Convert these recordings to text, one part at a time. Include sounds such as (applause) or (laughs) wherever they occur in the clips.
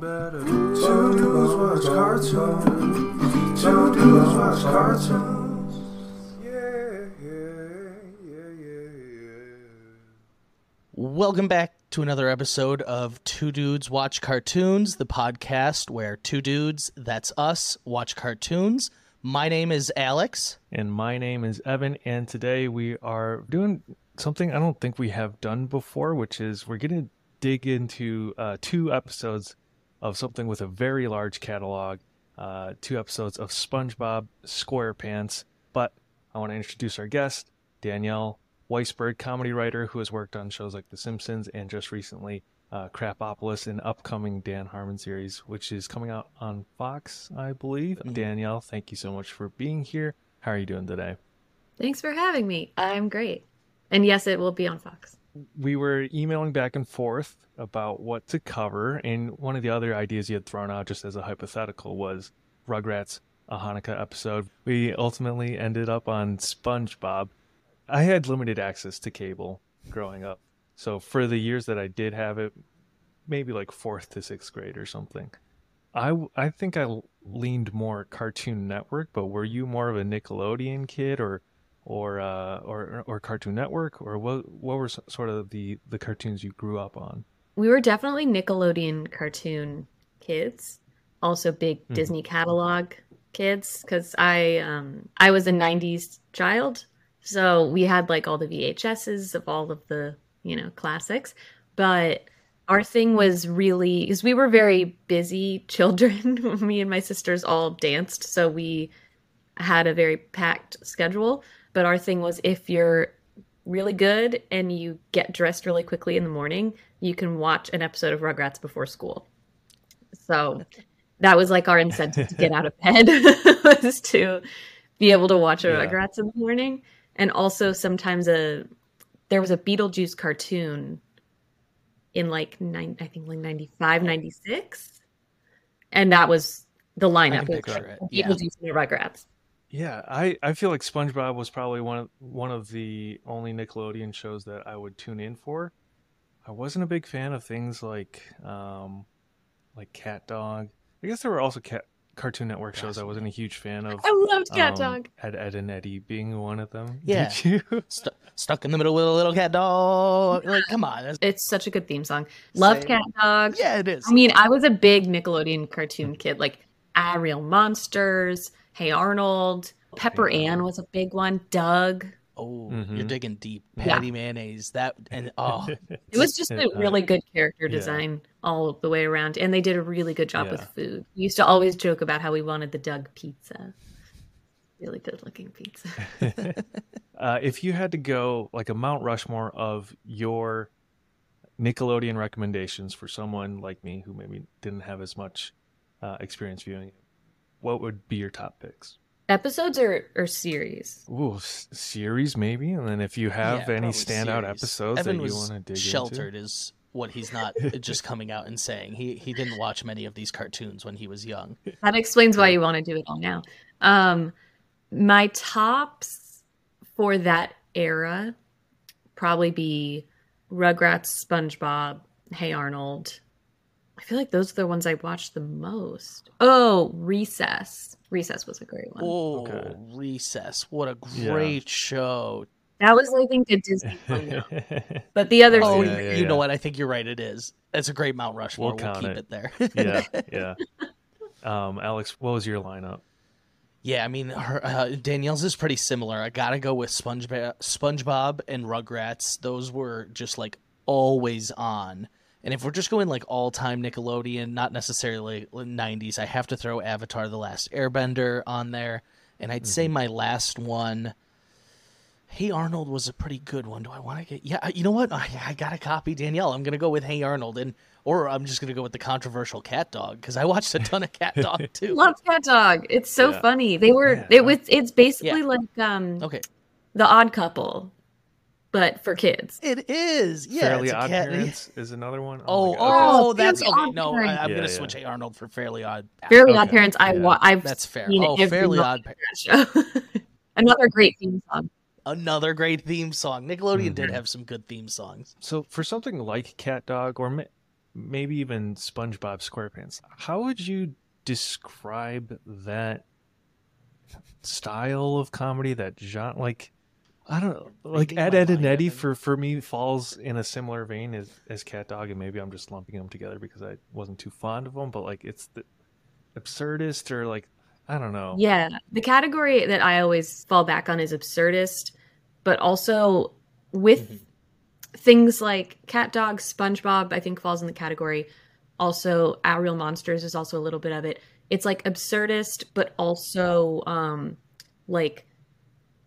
better. Two dudes watch cartoons. Two dudes watch cartoons. Yeah, yeah, yeah, yeah, yeah. Welcome back to another episode of Two Dudes Watch Cartoons, the podcast where two dudes, that's us, watch cartoons. My name is Alex. And my name is Evan, and today we are doing something I don't think we have done before, which is we're going to dig into uh, two episodes of something with a very large catalog, uh, two episodes of SpongeBob SquarePants. But I want to introduce our guest, Danielle Weisberg, comedy writer who has worked on shows like The Simpsons and just recently uh, Krapopolis, an upcoming Dan Harmon series, which is coming out on Fox, I believe. Danielle, thank you so much for being here. How are you doing today? Thanks for having me. I'm great. And yes, it will be on Fox. We were emailing back and forth about what to cover, and one of the other ideas you had thrown out just as a hypothetical was Rugrats, a Hanukkah episode. We ultimately ended up on SpongeBob. I had limited access to cable growing up, so for the years that I did have it, maybe like fourth to sixth grade or something. I, I think I leaned more Cartoon Network, but were you more of a Nickelodeon kid or or uh, or or Cartoon Network, or what what were sort of the the cartoons you grew up on? We were definitely Nickelodeon cartoon kids, also big Disney catalog kids cuz I um I was a 90s child. So we had like all the VHSs of all of the, you know, classics, but our thing was really because we were very busy (laughs) children. (laughs) Me and my sisters all danced, so we had a very packed schedule. But our thing was if you're really good and you get dressed really quickly in the morning, you can watch an episode of Rugrats before school. So that was like our incentive to get out of (laughs) bed (laughs) was to be able to watch a Yeah. Rugrats in the morning. And also sometimes a there was a Beetlejuice cartoon in like nine I think like 95, 96. And that was the lineup. like it, yeah. Beetlejuice and the Rugrats. Yeah, I, I feel like SpongeBob was probably one of one of the only Nickelodeon shows that I would tune in for. I wasn't a big fan of things like um like Cat Dog. I guess there were also cat Cartoon Network shows I wasn't a huge fan of. I loved Cat um, Dog. Ed, Ed and Eddy being one of them. (laughs) Yeah. Did you? Stu stuck in the middle with a little cat dog. Like, come on. that's- It's such a good theme song. Loved Same. Cat Dog. yeah, it is. I mean, I was a big Nickelodeon cartoon kid, like Ariel Monsters, Hey Arnold, Pepper Hey Ann was a big one, Doug. oh, you're Mhm. digging deep. Yeah. Patti Mayonnaise. That and oh, (laughs) It was just a really good character yeah. design all the way around, and they did a really good job with food. We used to always joke about how we wanted the Doug pizza. Really good looking pizza. (laughs) (laughs) Uh, if you had to go like a Mount Rushmore of your Nickelodeon recommendations for someone like me who maybe didn't have as much uh, experience viewing it, what would be your top picks? Episodes or, or series? Ooh, s- series maybe, and then if you have yeah, any standout series. episodes Evan that you want to dig into. sheltered is what he's not (laughs) just coming out and saying. He he didn't watch many of these cartoons when he was young. That explains why you want to do it all now. Um, my tops for that era probably be Rugrats, SpongeBob, Hey Arnold. I feel like those are the ones I watched the most. Oh, Recess. Recess was a great one. Oh, Okay. Recess! What a Yeah. great show. That was, I think, a Disney (laughs) one. But the other Oh, yeah, you, yeah, you know what? I think you're right. It is. It's a great Mount Rushmore. We'll We'll, keep it. it, there. (laughs) yeah, (laughs) yeah. Um, Alex, what was your lineup? Yeah, I mean, her, uh, Danielle's is pretty similar. I gotta go with SpongeBob, SpongeBob and Rugrats. Those were just like always on. And if we're just going like all time Nickelodeon, not necessarily 90s, I have to throw Avatar The Last Airbender on there. And I'd say my last one, Hey Arnold was a pretty good one. Do I want to get. Yeah, you know what? I, I got to copy Danielle. I'm going to go with Hey Arnold. and Or I'm just going to go with the controversial Cat Dog because I watched a ton of Cat (laughs) Dog too. Love Cat Dog. It's so Yeah. funny. They were Yeah. it was it's basically Yeah. like um Okay. the odd couple, but for kids. It is. Yeah. Fairly it's Odd cat- Parents (laughs) is another one. Oh, my oh, God. Oh, that's Fairly okay. Odd No, I, Parents. I'm Yeah, gonna yeah. switch Hey Arnold for Fairly Odd. Fairly Okay. Odd Parents. I Yeah. wa- I've That's fair. seen Oh, Fairly Odd of that show. (laughs) Another great theme song. Another great theme song. Nickelodeon did Mhm. have some good theme songs. So for something like Cat Dog, or ma- maybe even SpongeBob SquarePants. How would you describe that style of comedy? That genre, like I don't know, like Ed, Ed, and Eddy for for me falls in a similar vein as as Cat Dog, and maybe I'm just lumping them together because I wasn't too fond of them. But like it's the absurdist or like I don't know. Yeah, the category that I always fall back on is absurdist, but also with Mhm. things like Cat Dog, SpongeBob, I think falls in the category. Also, Our Real Monsters is also a little bit of it. It's like absurdist, but also um like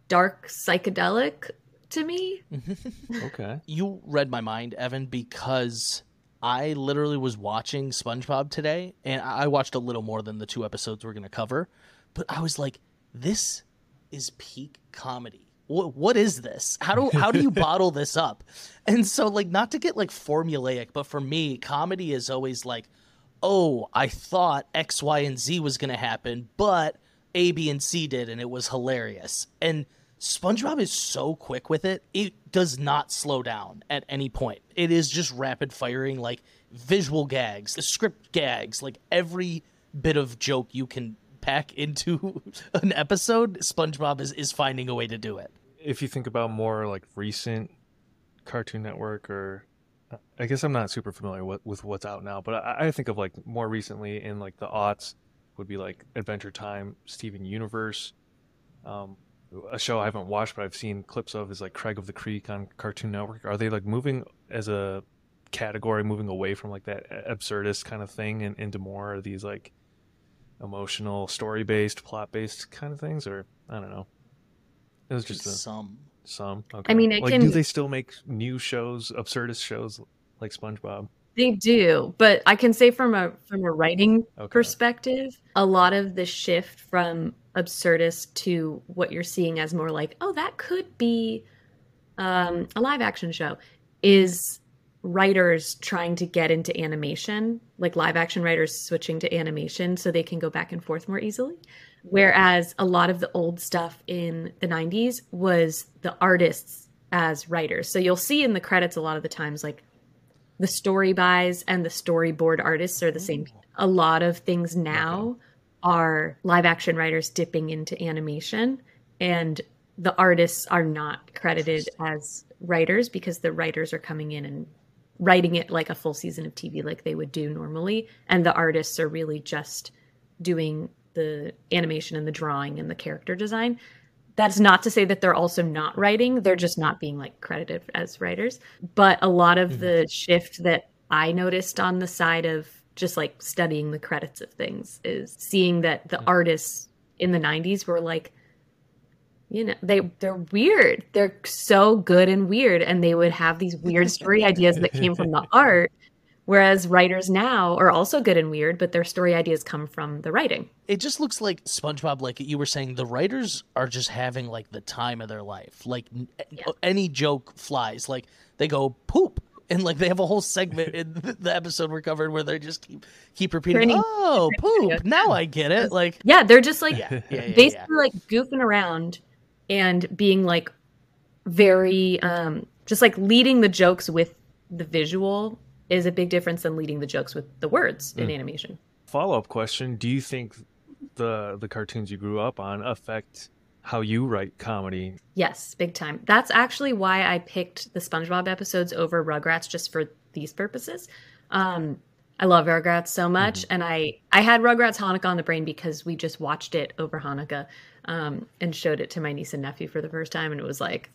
dark psychedelic to me. (laughs) Okay. you read my mind, Evan, because I literally was watching SpongeBob today, and I I watched a little more than the two episodes we're going to cover. But I was like, "This is peak comedy. What what is this? How do how do you (laughs) bottle this up?" And so, like, not to get like formulaic, but for me, comedy is always like, "Oh, I thought X, Y, and Z was going to happen, but A, B, and C did, and it was hilarious." And SpongeBob is so quick with it; it does not slow down at any point. It is just rapid firing, like visual gags, the script gags, like every bit of joke you can pack (laughs) into an episode. SpongeBob is is finding a way to do it. if you think about more like recent Cartoon Network or I guess I'm not super familiar with, with what's out now, but I, I think of like more recently in like the aughts would be like Adventure Time, Steven Universe. Um, a show I haven't watched but I've seen clips of is like Craig of the Creek on Cartoon Network. Are they like moving as a category, moving away from like that absurdist kind of thing and into more of these like emotional, story based, plot based kind of things? Or I don't know. It was just a, some. some. Okay. I mean, it like, do they still make new shows, absurdist shows like SpongeBob? They do, but I can say from a from a writing Okay. perspective, a lot of the shift from absurdist to what you're seeing as more like, oh, that could be um, a live action show, is writers trying to get into animation, like live action writers switching to animation so they can go back and forth more easily. Whereas a lot of the old stuff in the 90s was the artists as writers. So you'll see in the credits a lot of the times, like the story buys and the storyboard artists are the same. A lot of things now are live action writers dipping into animation, and the artists are not credited as writers because the writers are coming in and writing it like a full season of TV, like they would do normally, and the artists are really just doing the animation and the drawing and the character design. That's not to say that they're also not writing, they're just not being like credited as writers. But a lot of mm-hmm. the shift that I noticed on the side of just like studying the credits of things is seeing that the artists in the 90s were like you know they they're weird. They're so good and weird and they would have these weird story (laughs) ideas that came from the art whereas writers now are also good and weird but their story ideas come from the writing. It just looks like SpongeBob, like you were saying, the writers are just having like the time of their life. Like n- any joke flies. Like they go poop, and like they have a whole segment in (laughs) the episode we're covered where they just keep keep repeating, Turning- "Oh, poop! Now I get it." Like yeah they're just like yeah, yeah, yeah, basically yeah. like goofing around and being like very um just like leading the jokes with the visual is a big difference than leading the jokes with the words in animation Follow up question: Do you think the the cartoons you grew up on affect how you write comedy? Yes, big time. That's actually why I picked the SpongeBob episodes over Rugrats just for these purposes. Um, I love Rugrats so much, and I I had Rugrats Hanukkah on the brain because we just watched it over Hanukkah um, and showed it to my niece and nephew for the first time, and it was like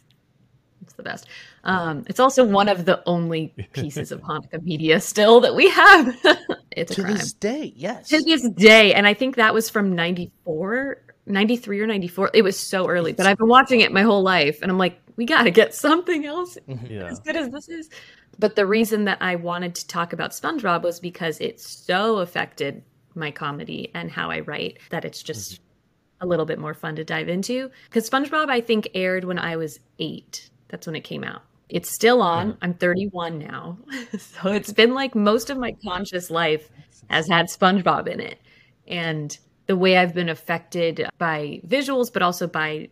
it's the best. Um, it's also one of the only (laughs) pieces of Hanukkah media still that we have. (laughs) it's a to crime this day, yes. to this day and i think that was from 94 93 or 94 it was so early but (laughs) i've been watching it my whole life and i'm like we got to get something else (laughs) Yeah. (laughs) as good as this is. But the reason that i wanted to talk about spongebob was because it so affected my comedy and how i write that it's just mm-hmm. a little bit more fun to dive into. Because spongebob i think aired when i was eight. That's when it came out. It's still on. Mm-hmm. I'm 31 now. So it's been like most of my conscious life has had spongebob in it. And the way i've been affected by visuals but also by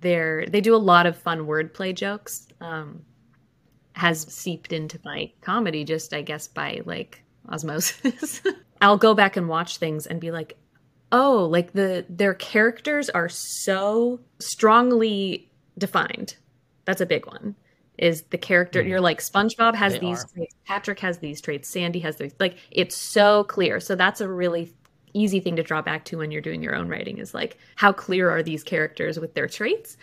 their they do a lot of fun wordplay jokes um has seeped into my comedy just i guess by like osmosis. (laughs) I'll go back and watch things and be like, oh, like the their characters are so strongly defined. That's a big one. Is the character you're like SpongeBob has They these are. traits, Patrick has these traits, Sandy has these like it's so clear. So that's a really easy thing to draw back to when you're doing your own writing is like how clear are these characters with their traits?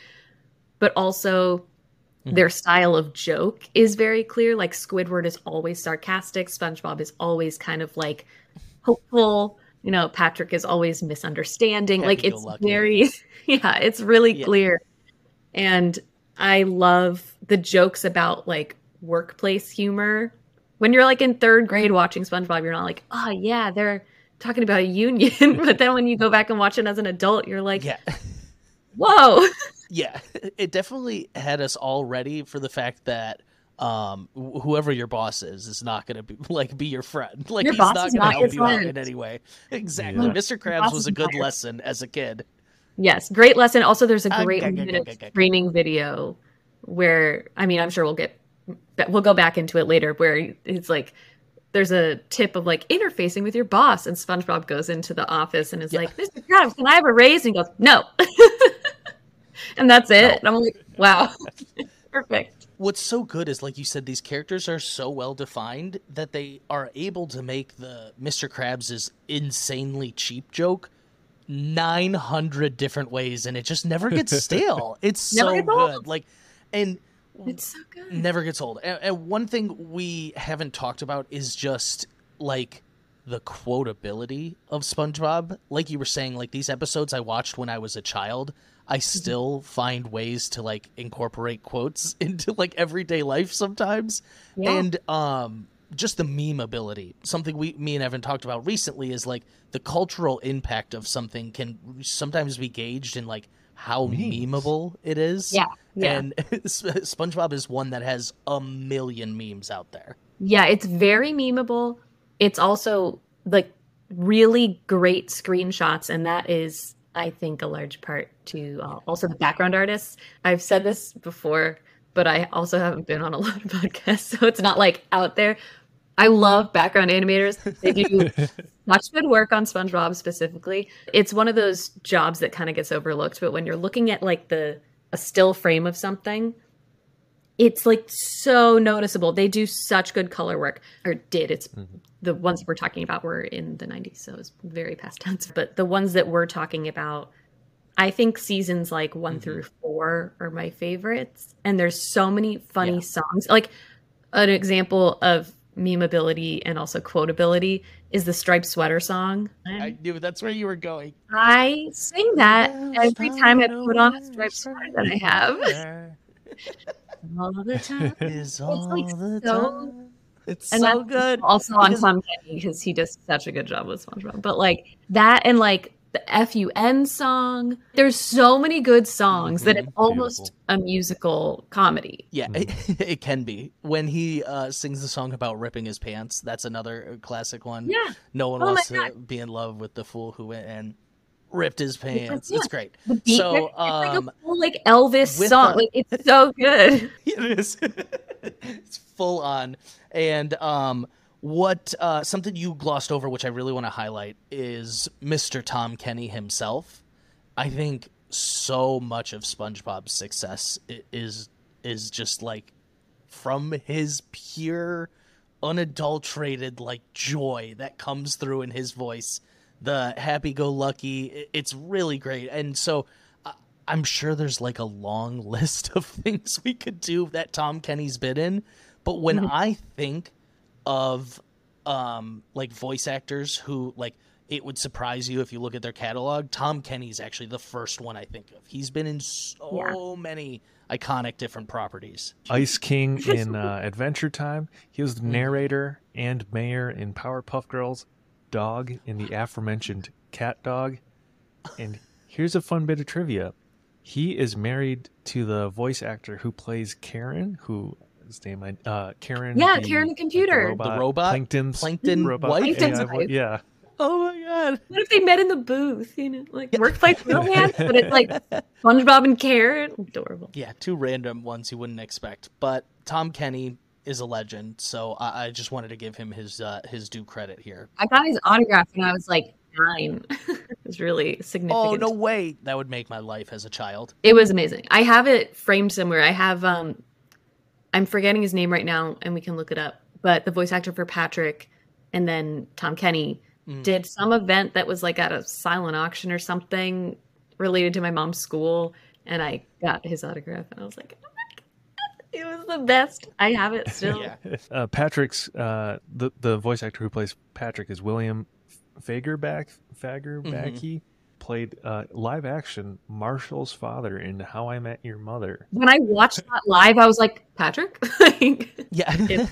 But also mm-hmm. their style of joke is very clear. Like Squidward is always sarcastic, SpongeBob is always kind of like hopeful. You know, Patrick is always misunderstanding. like it's Happy-go-lucky. very, (laughs) yeah, it's really Yeah. clear. And I love the jokes about like workplace humor. When you're like in third grade watching SpongeBob, you're not like, oh yeah, they're talking about a union. (laughs) but then when you go back and watch it as an adult, you're like, Yeah. whoa. (laughs) yeah it definitely had us all ready for the fact that um wh- whoever your boss is is not going to be (laughs) like be your friend like Your he's boss not going to not help your you out in any way exactly Yeah. mr krabs was a good not lesson as a kid Yes, great lesson. Also, there's a Ah, great ga- ga- minute ga- ga- ga. training video where I mean, I'm sure we'll get we'll go back into it later. Where it's like there's a tip of like interfacing with your boss, and SpongeBob goes into the office and is Yeah. like, "Mr. Krabs, can I have a raise?" And he goes, "No," (laughs) and that's it. And I'm like, "Wow, (laughs) perfect." what's so good is like you said these characters are so well defined that they are able to make the mr krabs's insanely cheap joke 900 different ways and it just never gets (laughs) stale it's Never so gets old. good like and It's so good. never gets old. And, and one thing we haven't talked about is just like the quotability of SpongeBob. Like you were saying, like these episodes I watched when I was a child, I still find ways to like incorporate quotes (laughs) into like everyday life sometimes. Yeah. And um just the meme ability. Something we me and Evan talked about recently is like the cultural impact of something can sometimes be gauged in like how Memes. memeable it is. Yeah, yeah. And (laughs) SpongeBob is one that has a million memes out there. Yeah, it's very memeable. It's also like really great screenshots, and that is, I think, a large part to uh, also the background artists. I've said this before, but I also haven't been on a (laughs) lot of podcasts, so it's not like out there. I love background animators. They do (laughs) much good work on SpongeBob specifically. It's one of those jobs that kind of gets overlooked, but when you're looking at like the a still frame of something, it's like so noticeable. They do such good color work, or did. It's mm-hmm. the ones we're talking about were in the 90s, so it's very past tense. But the ones that we're talking about, I think seasons like one mm-hmm. through four are my favorites. And there's so many funny Yeah. songs. Like an example of memeability and also quotability is the striped sweater song. I knew that's where you were going. I sing that every time I put on a striped sweater that I have (laughs) all the time. (laughs) Is all like the so- time. It's so good. Also on Tom Kenny because he does such a good job with SpongeBob. But like that and like the FUN song, there's so many good songs that it's Mhm. almost Beautiful. a musical comedy. Yeah, it, (laughs) it can be. When he uh, sings the song about ripping his pants, that's another classic one. Yeah. No one Oh wants to be in love with the fool who went and ripped his pants. yeah. It's great. Beat, So, it's like um, a full like Elvis song. the- Like it's so good. (laughs) it is. (laughs) it's full on. And um, what uh, something you glossed over, which I really want to highlight, is Mr. Tom Kenny himself. I think so much of SpongeBob's success is is just like from his pure, unadulterated like joy that comes through in his voice. The happy-go-lucky, it's really great. And so I'm sure there's like a long (laughs) list of things we could do that Tom Kenny's been in, but when Mhm. I think of um like voice actors who like it would surprise you if you look at their catalog, Tom Kenny's actually the first one I think of. He's been in so many iconic different properties. Ice King (laughs) in uh, Adventure Time. He was the narrator and mayor in Powerpuff Girls. Dog in the aforementioned Cat Dog. And here's a fun bit of trivia. He is married to the voice actor who plays Karen, who his name I uh Karen. Yeah, Karen the computer. robot, The robot? Plankton's Plankton robot. wife? Plankton's AI wife. voice- Yeah. Oh my god. What if they met in the booth? You know, like workplace (laughs) romance, but it's like SpongeBob and Karen. Adorable. Yeah, two random ones you wouldn't expect. But Tom Kenny, is a legend. So I, I just wanted to give him his uh, his due credit here. I got his autograph when I was like nine. (laughs) it was really significant. Oh no way! That would make my life as a child. It was amazing. I have it framed somewhere. I have um I'm forgetting his name right now and we can look it up. But the voice actor for Patrick and then Tom Kenny Mm. did some event that was like at a silent auction or something related to my mom's school and I got his autograph and I was like, oh my God, it was the best. I have it (laughs) still. Yeah. Uh, Patrick's uh, the the voice actor who plays Patrick is William Fagerbakke. Fagerbakke played uh, live action Marshall's father in How I Met Your Mother. When I watched that live, I was like, Patrick? (laughs) Like, Yeah. (laughs)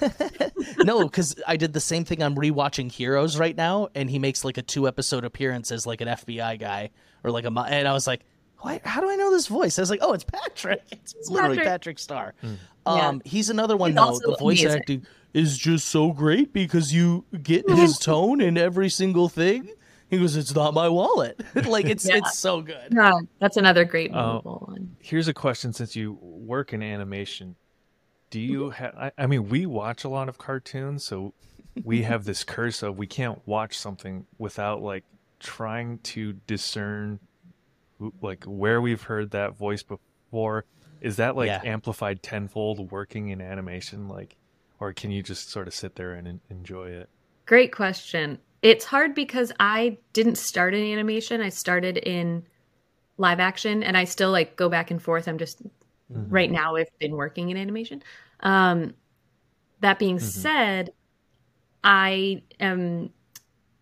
(laughs) no, because I did the same thing. I'm rewatching Heroes right now, and he makes like a two episode appearance as like an FBI guy or like a. And I was like, why, how do I know this voice? I was like, oh, it's Patrick. It's, literally Patrick. Patrick Star. Hmm. Yeah. Um, he's another one He's though. The voice amazing. acting is just so great because you get his tone in every single thing. He goes, "It's not my wallet." (laughs) like it's Yeah. it's so good. yeah, that's another great oh, memorable one. Here's a question: Since you work in animation, do you mm-hmm. have? I, I mean, we watch a lot of cartoons, so we mm-hmm. have this curse of we can't watch something without like trying to discern, like where we've heard that voice before. Is that like Yeah. amplified tenfold working in animation, like, or can you just sort of sit there and enjoy it? Great question. It's hard because I didn't start in animation. I started in live action and I still like go back and forth. I'm just right now I've been working in animation. Um that being said, I am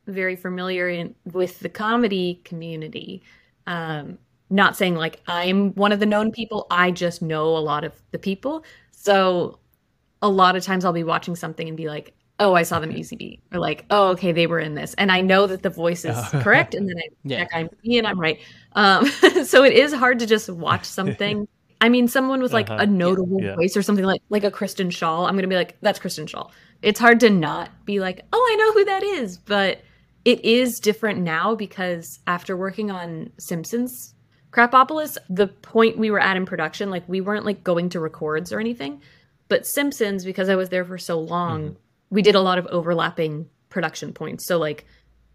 very familiar in, with the comedy community. Um not saying like I'm one of the known people, I just know a lot of the people. So a lot of times I'll be watching something and be like, oh, I saw them at UCB, or like, oh, okay, they were in this, and I know that the voice is Oh. (laughs) correct, and then I Yeah. check I'm me and I'm right. Um, (laughs) so it is hard to just watch something. (laughs) I mean, someone with like Uh-huh. a notable Yeah. voice or something like like a Kristen Schaal, I'm gonna be like, that's Kristen Schaal. It's hard to not be like, oh, I know who that is, but it is different now because after working on Simpsons Krapopolis, the point we were at in production, like we weren't like going to records or anything. But Simpsons, because I was there for so long, we did a lot of overlapping production points. So like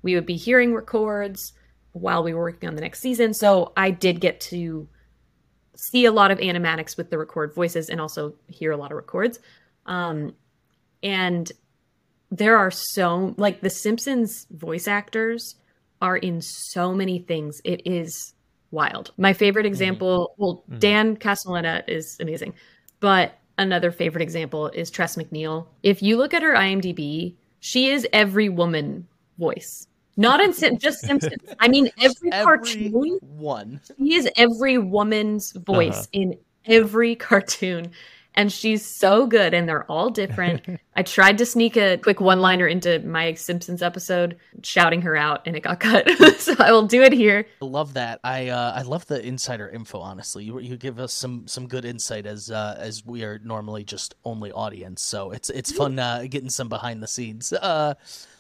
we would be hearing records while we were working on the next season. So I did get to see a lot of animatics with the record voices and also hear a lot of records. Um, and there are so like the Simpsons voice actors are in so many things. It is wild. My favorite example, well, Mhm. Dan Castellaneta is amazing, but another favorite example is Tress MacNeille. If you look at her IMDb, she is every woman voice. Not in Sim- just Simpsons. I mean, (laughs) every, Every cartoon. one. She is every woman's voice Uh-huh. in every (laughs) cartoon. And she's so good, and they're all different. (laughs) I tried to sneak a quick one liner into my Simpsons episode, shouting her out, and it got (laughs) cut. (laughs) so I will do it here. I love that. I uh, I love the insider info. Honestly, you you give us some some good insight as uh, as we are normally just only audience. So it's it's fun uh, getting some behind the scenes. Uh,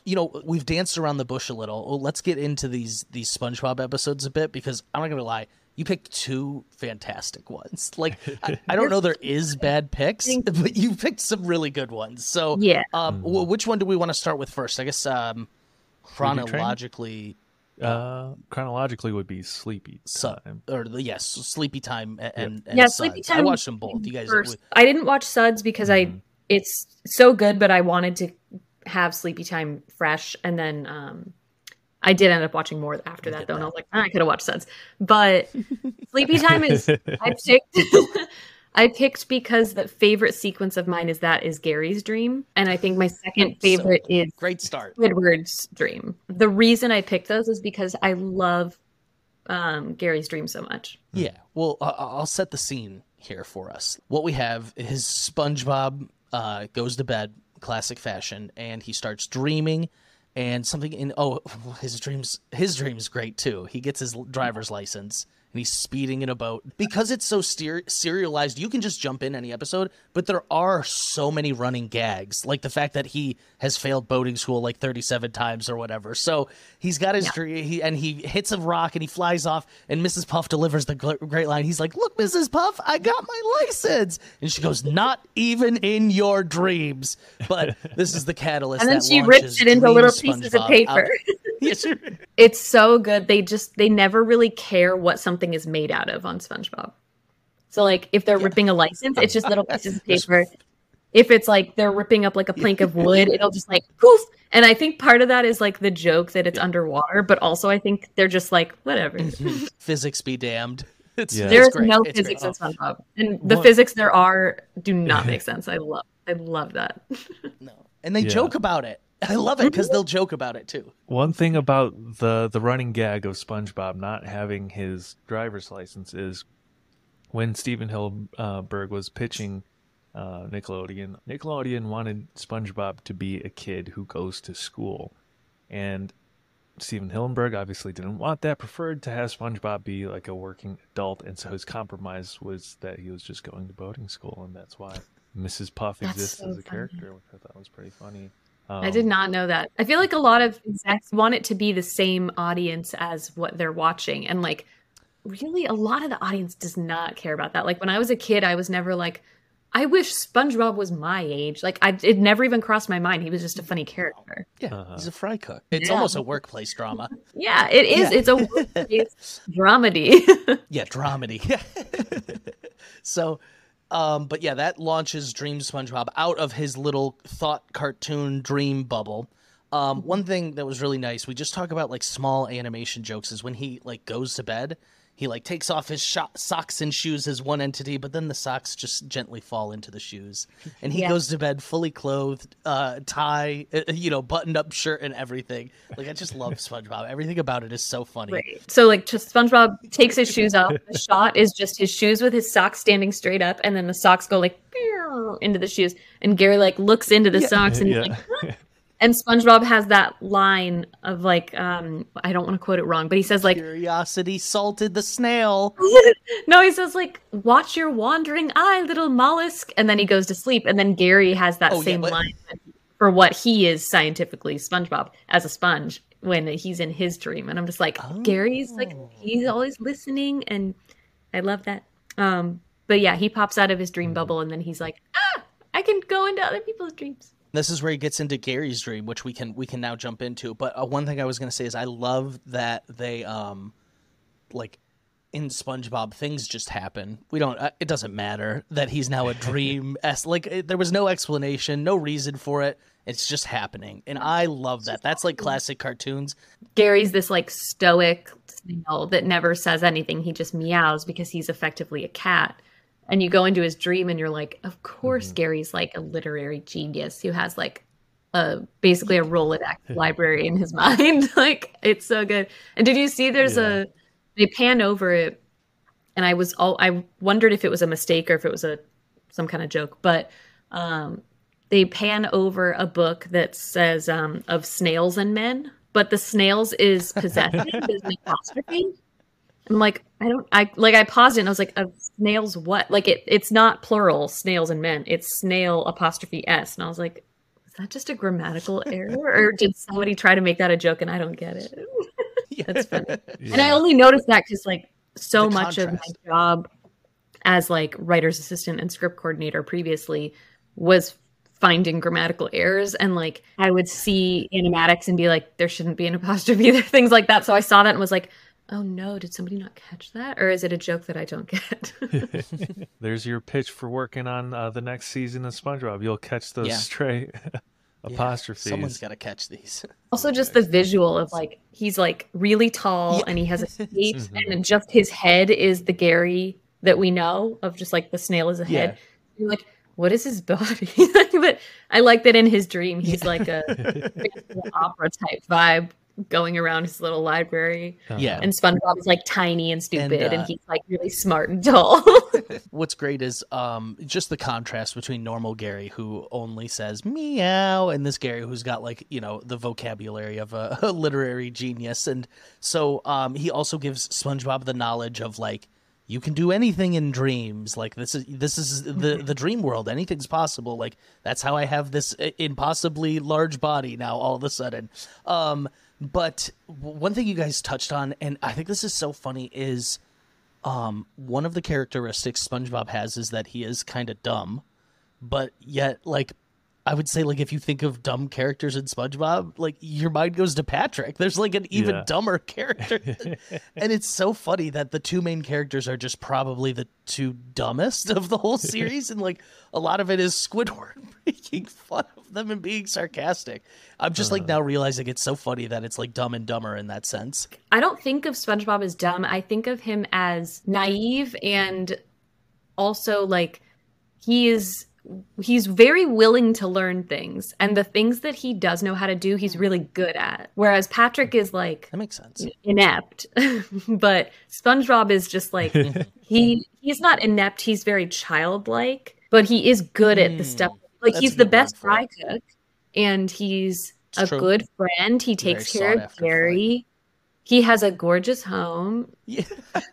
you know, we've danced around the bush a little. Well, let's get into these these SpongeBob episodes a bit because I'm not gonna lie. You picked two fantastic ones. (laughs) Like I, I don't know there is bad picks, but you picked some really good ones. So Yeah. um, wh- which one do we want to start with first? I guess um, chronologically. Uh, chronologically would be Sleepy So- Time. or the yes, Sleepy Time a- and, and Yeah, Sleepy Suds. I watched them both. You guys, First, I didn't watch Suds because I Mhm. it's so good, but I wanted to have Sleepy Time fresh, and then um, I did end up watching more after that though, and I was like, "Ah, I could have watched Suds, but Sleepy Time is (laughs) I picked. (laughs) I picked because the favorite sequence of mine is that is Gary's dream, and I think my second So- favorite is great start. Squidward's dream. The reason I picked those is because I love um, Gary's dream so much. Yeah. Well, I- I'll set the scene here for us. What we have is SpongeBob uh, goes to bed, classic fashion, and he starts dreaming. And something in oh (laughs) his dreams his dreams great too. He gets his driver's license and he's speeding in a boat. Because it's so steer- serialized, you can just jump in any episode, but there are so many running gags, like the fact that he has failed boating school like 37 times or whatever. So he's got his dream, he, and he hits a rock and he flies off, and Mrs. Puff delivers the gl- great line. He's like, Look, Mrs. Puff, I got my license. And she goes, Not even in your dreams. But this is the catalyst. And then she rips it into little pieces of paper. (laughs) Yes, It's so good. They just they never really care what something is made out of on SpongeBob. So like if they're ripping a license, it's just little (laughs) pieces of paper. If it's like they're ripping up like a plank of wood, it'll just like poof. And I think part of that is like the joke that it's underwater, but also I think they're just like whatever. (laughs) physics be damned. It's, Yeah. it's There is great. no It's physics great. in oh. SpongeBob, and the What- physics there are do not (laughs) make sense. I love, I love that. No. And they Yeah. joke about it. I love it because (laughs) they'll joke about it too. One thing about the the running gag of SpongeBob not having his driver's license is when Stephen Hillenburg was pitching uh, Nickelodeon. Nickelodeon wanted SpongeBob to be a kid who goes to school, and Stephen Hillenburg obviously didn't want that. Preferred to have SpongeBob be like a working adult, and so his compromise was that he was just going to boating school, and that's why Mrs. Puff That's exists so as a funny. character, which I thought was pretty funny. I did Um, not know that. I feel like a lot of execs want it to be the same audience as what they're watching. And like, really, a lot of the audience does not care about that. Like, when I was a kid, I was never like, I wish SpongeBob was my age. Like, I, it never even crossed my mind. He was just a funny character. Yeah, Uh-huh. he's a fry cook. It's Yeah. almost a workplace drama. (laughs) Yeah, it is. Yeah. It's a workplace (laughs) dramedy. Yeah, dramedy. (laughs) so, um, but yeah, that launches Dream SpongeBob out of his little thought cartoon dream bubble. Um, one thing that was really nice, we just talk about like small animation jokes, is when he like goes to bed, he like takes off his socks and shoes as one entity, but then the socks just gently fall into the shoes, and he Yeah. goes to bed fully clothed, uh, tie, uh, you know, buttoned up shirt and everything. Like I just love (laughs) SpongeBob. Everything about it is so funny. Right. So like just SpongeBob takes his shoes off. The (laughs) shot is just his shoes with his socks standing straight up, and then the socks go like into the shoes. And Gary like looks into the socks and he's yeah. like, "Huh?" (laughs) and SpongeBob has that line of like, um, I don't want to quote it wrong, but he says like, Curiosity salted the snail. (laughs) no, he says like, watch your wandering eye, little mollusk, and then he goes to sleep. And then Gary has that Oh, yeah, same but- line for what he is scientifically SpongeBob as a sponge when he's in his dream. And I'm just like, Gary's like Oh. he's always listening, and I love that. Um, but yeah, he pops out of his dream bubble, and then he's like, ah, I can go into other people's dreams. This is where he gets into Gary's dream, which we can we can now jump into. But uh, one thing I was going to say is I love that they um like in SpongeBob things just happen. We don't uh, it doesn't matter that he's now a (laughs) dream s like it, there was no explanation, no reason for it. It's just happening. And I love that. That's like classic cartoons. Gary's this like stoic snail that never says anything. He just meows because he's effectively a cat. And you go into his dream and you're like, of course, Gary's like a literary genius who has like a basically a Rolodex (laughs) library in his (laughs) mind. (laughs) like it's so good. And did you see there's Yeah. a they pan over it and I was all I wondered if it was a mistake or if it was a some kind of joke, but um they pan over a book that says um, of snails and men, but the snails is possessive, there's an apostrophe. I'm like, I don't, I like, I paused it and I was like, of snails what? Like, it, it's not plural snails and men, it's snail apostrophe s, and I was like, is that just a grammatical (laughs) error, or did somebody try to make that a joke and I don't get it? (laughs) That's funny. And I only noticed that because like so The much of my job as like writer's assistant and script coordinator previously was finding grammatical errors. And like I would see animatics and be like there shouldn't be an apostrophe (laughs) there things like that. So I saw that and was like oh no did somebody not catch that or is it a joke that I don't get (laughs) There's your pitch for working on uh, the next season of SpongeBob. You'll catch those Yeah. stray (laughs) apostrophes. Someone's got to catch these. (laughs) also just the visual of like he's like really tall Yeah. and he has a cape Mhm. and just his head is the Gary that we know of just like the snail is a Yeah. head you're like what is his body but I like that in his dream he's like a opera type vibe going around his little library. Uh-huh. Yeah. And SpongeBob is like tiny and stupid, and, uh, he's like really smart and tall. (laughs) What's great is um just the contrast between normal Gary who only says meow and this Gary who's got like, you know, the vocabulary of a, (laughs) a literary genius and so um he also gives SpongeBob the knowledge of like you can do anything in dreams like this is this is the the dream world anything's possible like that's how i have this i- impossibly large body now all of a sudden um but one thing you guys touched on and i think this is so funny is um one of the characteristics SpongeBob has is that he is kind of dumb, but yet like I would say like if you think of dumb characters in SpongeBob, like your mind goes to Patrick. There's like an even Yeah. dumber (laughs) character. and it's so funny that the two main characters are just probably the two dumbest of the whole series and like a lot of it is Squidward (laughs) making fun of them and being sarcastic. I'm just like uh-huh. now realizing it's so funny that it's like dumb and dumber in that sense. I don't think of SpongeBob as dumb. I think of him as naive and also like he is he's very willing to learn things and the things that he does know how to do he's really good at. Whereas Patrick is like That makes sense. inept. (laughs) but SpongeBob is just like (laughs) he he's not inept, he's very childlike, but he is good at the Hmm. stuff. Like That's he's the best fry cook and he's It's a true. good friend. He Very takes care of. Gary. He has a gorgeous home. Yeah.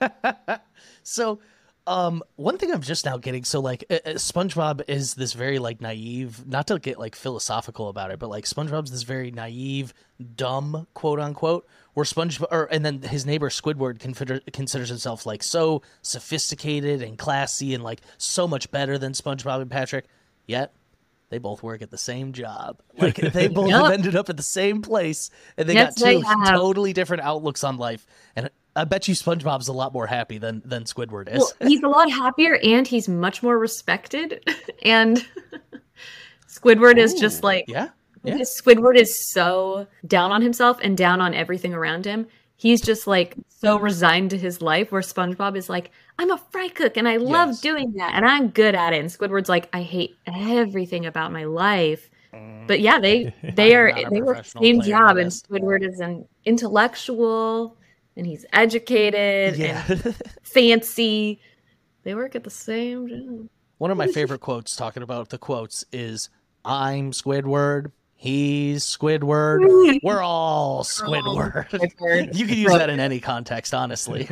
(laughs) so, um, one thing I'm just now getting so like uh, uh, SpongeBob is this very like naive, not to get like philosophical about it, but like SpongeBob's this very naive, dumb quote unquote. Where SpongeBob, or and then his neighbor Squidward consider, considers himself like so sophisticated and classy and like so much better than SpongeBob and Patrick. Yet they both work at the same job. (laughs) Like they both Yup. have ended up at the same place, and they Yes, got two have. totally different outlooks on life. And I bet you SpongeBob's a lot more happy than than Squidward is. Well, he's a lot happier and he's much more respected. (laughs) and (laughs) Squidward is just like yeah, yeah. Squidward is so down on himself and down on everything around him. He's just like so resigned to his life where SpongeBob is like, I'm a fry cook and I love Yes. doing that and I'm good at it. And Squidward's like, I hate everything about my life. Mm. But yeah, they (laughs) they I'm are they work the same job and. Squidward is an intellectual and he's educated and (laughs) fancy. They work at the same job. One of my favorite quotes talking about the quotes is I'm Squidward, he's Squidward, (laughs) we're all Squidward. Squidward. (laughs) you can use that in any context, honestly.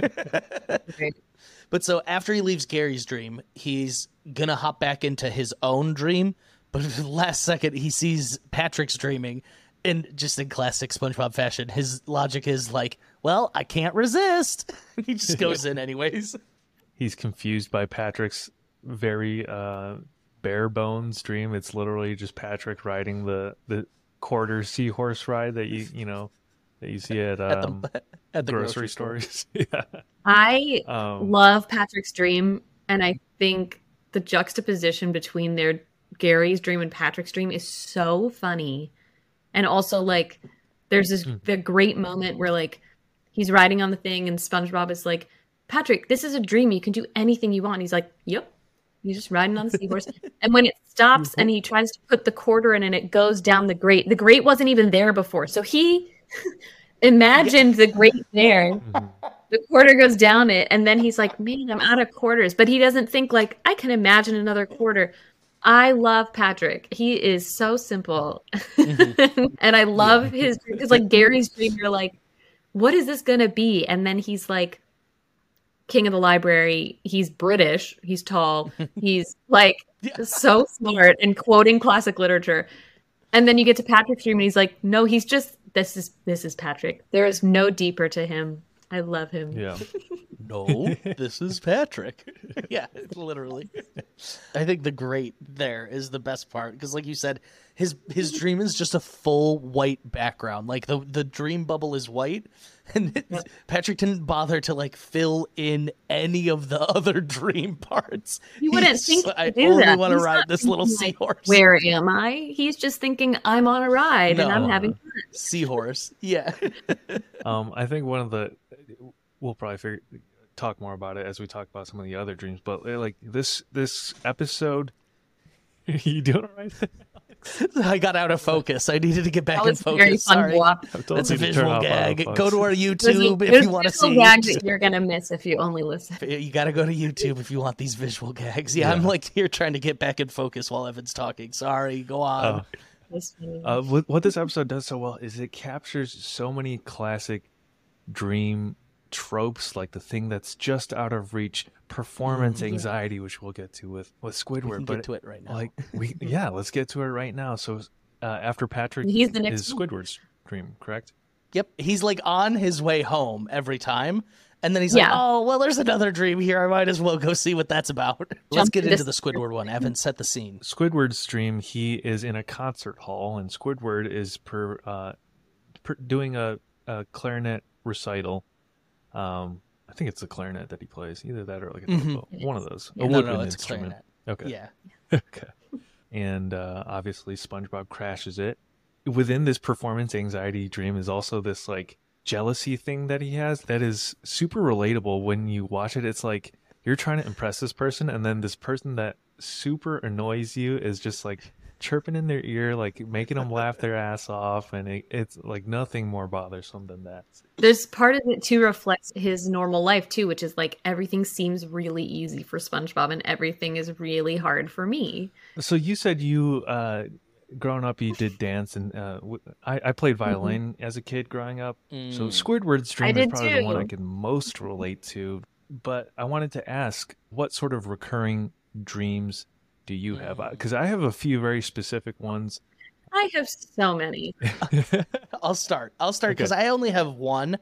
But so after he leaves Gary's dream, he's gonna hop back into his own dream. But the last second, he sees Patrick's dreaming, and just in classic SpongeBob fashion, his logic is like, "Well, I can't resist." (laughs) he just goes in (laughs) anyways. He's confused by Patrick's very uh, bare bones dream. It's literally just Patrick riding the the quarter seahorse ride that you you know that you see at, At the- um, (laughs) At the grocery, grocery, store. stores. yeah. I Um, love Patrick's dream, and I think the juxtaposition between their Gary's dream and Patrick's dream is so funny. And also, like, there's this the great moment where like he's riding on the thing, and SpongeBob is like, "Patrick, this is a dream. You can do anything you want." He's like, "Yep." He's just riding on the seahorse, (laughs) and when it stops, and he tries to put the quarter in, and it goes down the grate. The grate wasn't even there before, so he (laughs) imagined the grate there (laughs) mhm. the quarter goes down it and then he's like man i'm out of quarters but he doesn't think like i can imagine another quarter i love patrick he is so simple and i love his because like gary's dream you're like what is this gonna be and then he's like king of the library he's british he's tall (laughs) he's like Yeah. so smart and quoting classic literature and then you get to patrick's dream and he's like no he's just this is this is patrick there is no deeper to him i love him yeah. (laughs) No, this is Patrick. (laughs) yeah, literally. I think the great there is the best part because, like you said, his his dream is just a full white background. Like the the dream bubble is white, (laughs) and it, Patrick didn't bother to like fill in any of the (laughs) other dream parts. You wouldn't He's think I do only that. want to ride this little like, seahorse. Where am I? He's just thinking I'm on a ride and I'm No. having fun. seahorse? Yeah. (laughs) Um, I think one of the we'll probably figure, talk more about it as we talk about some of the other dreams. But like this this episode, (laughs) you doing all right? (laughs) I got out of focus. I needed to get back That in was very focus. fun Sorry. walk. I've told That's a you to turn visual gag. Go to our There's- YouTube if you want to visual see. gags that you're gonna miss if you only listen. (laughs) You got to go to YouTube if you want these visual gags. Yeah, I'm Yeah. like here trying to get back in focus while Evan's talking. Sorry, go on. This one. Uh, what, what this episode does so well is it captures so many classic dream tropes, like the thing that's just out of reach, performance anxiety, which we'll get to with with we Squidward. can but get to it right now. like we, yeah, let's get to it right now. So uh, after Patrick He's the next is one. Squidward's dream, correct? Yep, he's like on his way home every time, and then he's like, "Oh, well, there's another dream here. I might as well go see what that's about." Let's get into into the Squidward one. Evan, set the scene. Squidward's dream, he is in a concert hall, and Squidward is per, uh, per doing a, a clarinet recital. Um, I think it's the clarinet that he plays, either that or like a Mhm. tuba, one of those. Yeah. A No, woodwind no, it's a instrument. clarinet. Okay. Yeah, (laughs) okay. And uh, obviously, SpongeBob crashes it. Within this performance anxiety dream is also this like jealousy thing that he has that is super relatable when you watch it. It's like you're trying to impress this person, and then this person that super annoys you is just like chirping in their ear, like making them laugh their ass off, and it, it's like nothing more bothersome than that. There's part of it too reflects his normal life too, which is like everything seems really easy for SpongeBob and everything is really hard for me. So you said you, uh, growing up, you did dance, and uh, w- I, I played violin as a kid growing up. So Mm. Squidward's dream is did probably the one I can most relate to. But I wanted to ask, what sort of recurring dreams do you have? Because I have a few very specific ones. I have so many. (laughs) I'll start. I'll start Okay. because I only have one.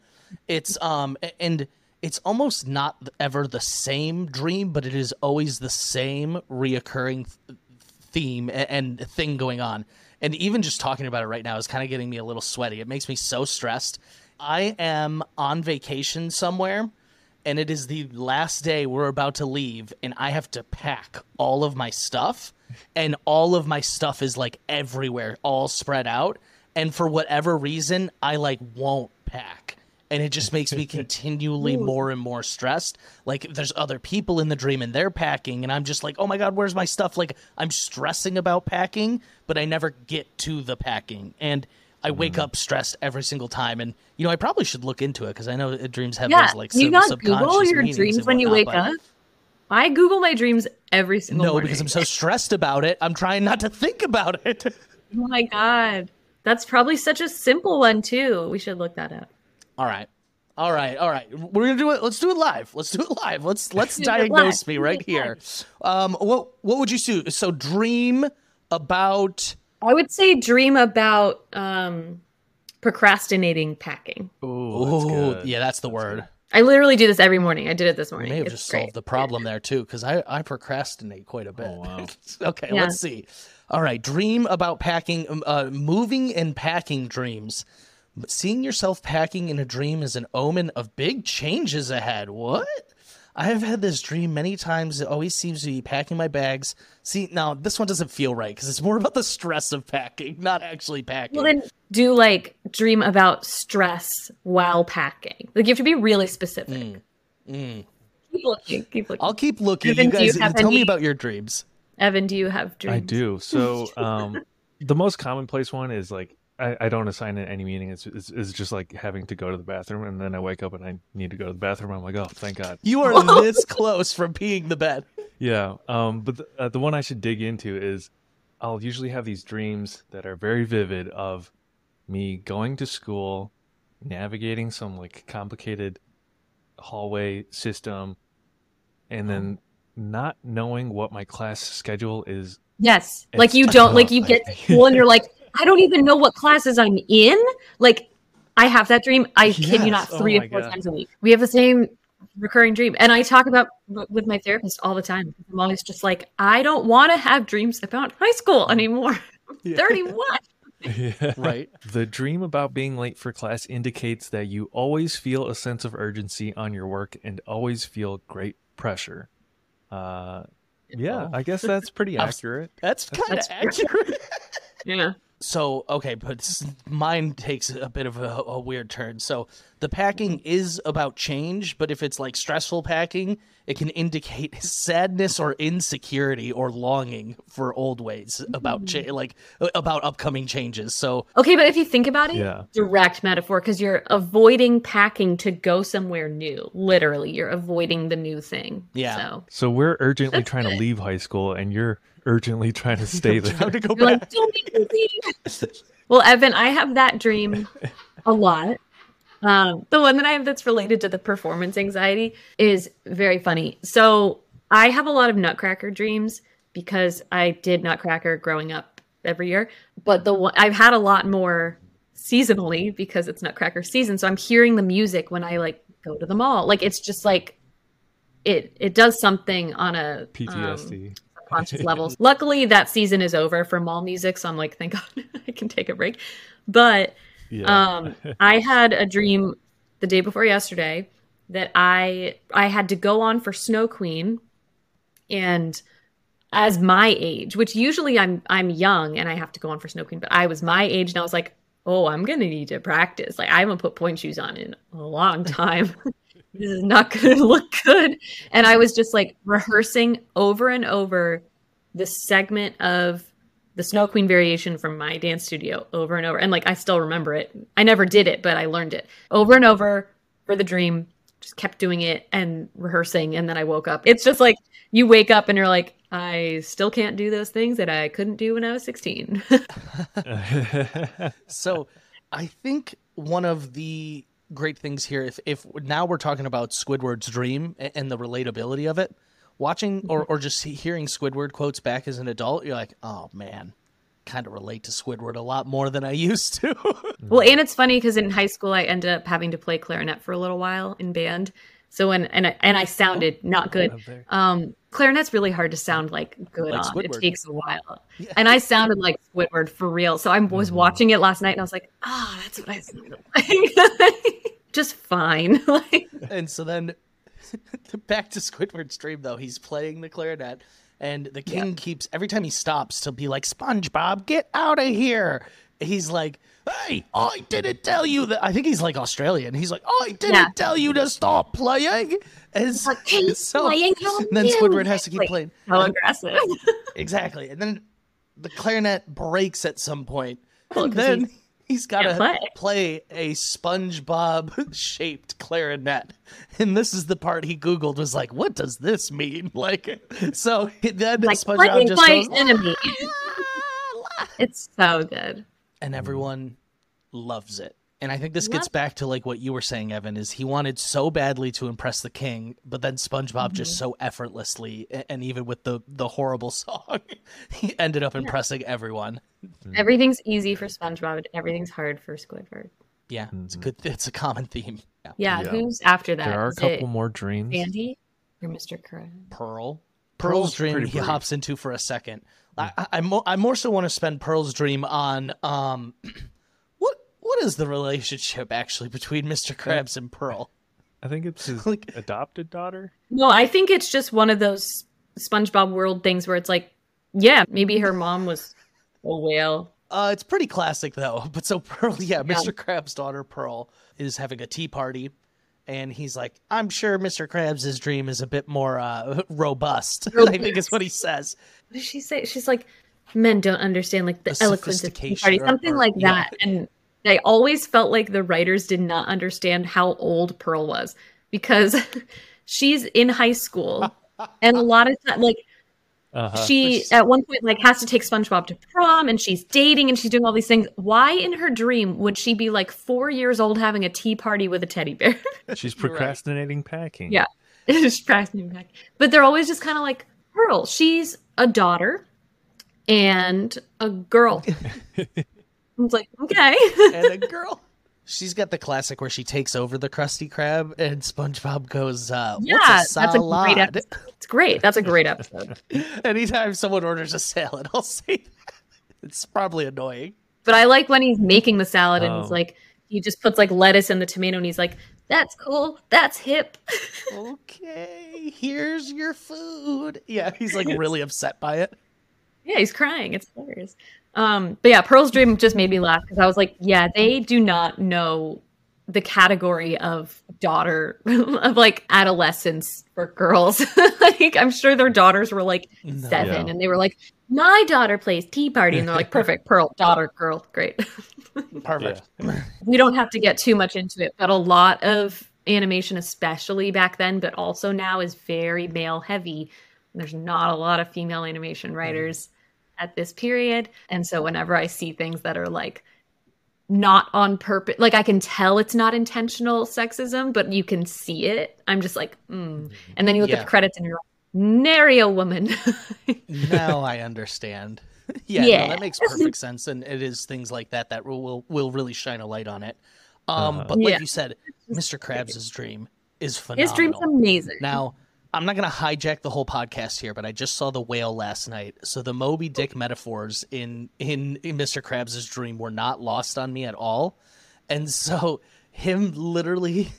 It's um and it's almost not ever the same dream, but it is always the same reoccurring th- theme a- and thing going on. And even just talking about it right now is kind of getting me a little sweaty. It makes me so stressed. I am on vacation somewhere and it is the last day we're about to leave and I have to pack all of my stuff and all of my stuff is like everywhere, all spread out. And for whatever reason, I like won't pack. And it just makes me (laughs) continually more and more stressed. Like there's other people in the dream and they're packing and I'm just like, "Oh my god, where's my stuff?" Like I'm stressing about packing, but I never get to the packing. And I wake Mm. up stressed every single time and you know, I probably should look into it because I know uh, dreams have yeah, those like you not Google your dreams when you wake up. I Google my dreams every single time. No, morning. because I'm so stressed about it. I'm trying not to think about it. (laughs) Oh my god. That's probably such a simple one too. We should look that up. All right. All right, all right. We're gonna do it. Let's do it live. Let's do it live. Let's (laughs) let's diagnose me right here. Um, what what would you do? So dream about. I would say dream about um procrastinating packing. Oh, Oh, yeah, that's the word. I literally do this every morning. I did it this We morning. may have It's just great. solved the problem there too, because I I procrastinate quite a bit. Oh, wow. (laughs) okay, Yeah. let's see. All right, dream about packing, um, uh, moving and packing dreams. Seeing yourself packing in a dream is an omen of big changes ahead. What? I have had this dream many times. It always seems to be packing my bags. See, now this one doesn't feel right because it's more about the stress of packing, not actually packing. Well, then do like dream about stress while packing. Like you have to be really specific. Mm. Keep looking. Keep looking. I'll keep looking. Evan, you do you guys have tell me about your dreams. Evan, do you have dreams? I do. So, (laughs) um, the most commonplace one is like I, I don't assign it any meaning. It's, it's it's just like having to go to the bathroom, and then I wake up and I need to go to the bathroom. I'm like, oh, thank God. You are (laughs) this close from peeing the bed. Yeah. Um. But the, uh, the one I should dig into is I'll usually have these dreams that are very vivid of me going to school, navigating some like complicated hallway system, and then not knowing what my class schedule is Yes. It's like you (laughs) don't like you get to (laughs) school and you're like, I don't even know what classes I'm in. Like I have that dream. I kid you not, Oh three my or four God. times a week. We have the same recurring dream, and I talk about with my therapist all the time. I'm always just like, I don't want to have dreams about high school anymore. I'm 31. Yeah. Right. The dream about being late for class indicates that you always feel a sense of urgency on your work and always feel great pressure. Uh, yeah, Oh. I guess that's pretty (laughs) accurate. That's kind of That's- accurate. (laughs) Yeah. So okay, but mine takes a bit of a, a weird turn. So the packing is about change, but if it's like stressful packing, it can indicate (laughs) sadness or insecurity or longing for old ways about cha- like uh, about upcoming changes. So Okay, but if you think about it, Yeah. direct metaphor because you're avoiding packing to go somewhere new. Literally, you're avoiding the new thing. Yeah. So So we're urgently That's trying to (laughs) leave high school, and you're urgently trying to stay how there. to go you're back? like, don't make me well, Evan, I have that dream a lot. Um, the one that I have that's related to the performance anxiety is very funny. So I have a lot of Nutcracker dreams because I did Nutcracker growing up every year, but the one I've had a lot more seasonally because it's Nutcracker season. So I'm hearing the music when I like go to the mall. Like it's just like it it does something on a um, PTSD. Conscious (laughs) levels. Luckily, that season is over for mall music, so I'm like, thank God (laughs) I can take a break. But yeah. um, (laughs) I had a dream the day before yesterday that I I had to go on for Snow Queen, and as my age, which usually I'm I'm young and I have to go on for Snow Queen, but I was my age and I was like, oh, I'm gonna need to practice. Like I haven't put point shoes on in a long time. This is not (laughs) gonna look good. And I was just like rehearsing over and over the segment of the Snow Queen variation from my dance studio over and over. And like I still remember it. I never did it, but I learned it over and over for the dream. Just kept doing it and rehearsing. And then I woke up. It's just like you wake up and you're like, I still can't do those things that I couldn't do when I was 16. (laughs) (laughs) So I think one of the great things here, if, if now we're talking about Squidward's dream and the relatability of it, watching or, or just hearing Squidward quotes back as an adult, you're like, oh man, kind of relate to Squidward a lot more than I used to. (laughs) Well, and it's funny because in high school I ended up having to play clarinet for a little while in band. So when and I, and I sounded not good. Um, clarinet's really hard to sound like good Like on. Squidward. It takes a while, and I sounded like Squidward for real. So I was watching it last night and I was like, ah, that's what I sounded like. (laughs) Just fine. (laughs) and so then (laughs) back to Squidward's dream though, he's playing the clarinet and the king keeps every time he stops to be like, SpongeBob, get out of here. He's like, Hey, I didn't tell you that I think he's like Australian. He's like, I didn't Yeah. tell you to stop playing. And like, (laughs) so playing your then Squidward has to keep music." playing. how aggressive. Exactly. And then the clarinet breaks at some point. Well, and then he he's got to can't play. a SpongeBob (laughs) shaped clarinet. And this is the part he Googled was like, what does this mean? (laughs) Like, so then like SpongeBob just my goes, enemy. (laughs) Ah, it's so good. and everyone loves it. And I think this gets Love- back to like what you were saying, Evan, is he wanted so badly to impress the king, but then SpongeBob just Mm-hmm. so effortlessly, and even with the the horrible (laughs) song, he ended up impressing everyone. Everything's easy for SpongeBob. and Everything's hard for Squidward. Yeah, it's a good. It's a common theme. Yeah. Yeah, Yeah. who's after that? there are a Is couple more dreams. Sandy or Mr. Krabs? Pearl. Pearl's Pearl's dream he brief. hops into for a second. I, I, I, mo- I more so want to spend Pearl's dream on um, (clears throat) what what is the relationship actually between Mr. Krabs and Pearl? I think it's his (laughs) Like- adopted daughter. No, I think it's just one of those SpongeBob world things where it's like, yeah, maybe her mom was a whale. Uh, it's pretty classic though. (laughs) But so Pearl, yeah, Mr. Krabs' daughter Pearl is having a tea party, and he's like, "I'm sure Mr. Krabs' dream is a bit more uh, (laughs) robust." I think is what he says. What does she say? She's like, men don't understand like the, The eloquence of tea sophistication party, something or- like yeah. that. And I always felt like the writers did not understand how old Pearl was because (laughs) she's in high school, (laughs) and a lot of time, like Uh-huh. she at one point like has to take SpongeBob to prom and she's dating and she's doing all these things. Why in her dream would she be like four years old having a tea party with a teddy bear? (laughs) She's You're right. procrastinating packing. Yeah. it's fascinating back. But they're always just kind of like, Pearl, she's a daughter and a girl. I was like, okay. and a (laughs) girl. She's got the classic where she takes over the Krusty Krab, and SpongeBob goes, uh, yeah, "What's a that's a great episode. It's great. That's a great episode. (laughs) Anytime someone orders a salad, I'll say that. It's probably annoying. But I like when he's making the salad and he's Oh. like, he just puts like lettuce and the tomato and he's like, that's cool. That's hip. (laughs) Okay, here's your food. Yeah, he's like really upset by it. Yeah, he's crying. It's hilarious. Um, but yeah, Pearl's Dream just made me laugh because I was like, yeah, they do not know the category of daughter (laughs) of like adolescence for girls. (laughs) like I'm sure their daughters were like seven Yeah. and they were like, My daughter plays tea party and they're like, (laughs) Perfect, Pearl, daughter, girl, great. Perfect. we don't have to get too much into it, but a lot of animation, especially back then, but also now, is very male heavy. There's not a lot of female animation writers at this period. And so whenever I see things that are like not on purpose, like I can tell it's not intentional sexism, but you can see it, I'm just like, mm. And then you look Yeah. at the credits and you're like, nary a woman. (laughs) now I understand. yeah, (laughs) Yeah. No, that makes perfect sense, and it is things like that that will will, will really shine a light on it. Um, Uh-huh. but like Yeah. you said, Mr. Krabs' dream is phenomenal. His dream's amazing. Now, I'm not going to hijack the whole podcast here, but I just saw the whale last night. So the Moby Dick metaphors in in, in Mr. Krabs' dream were not lost on me at all. And so him literally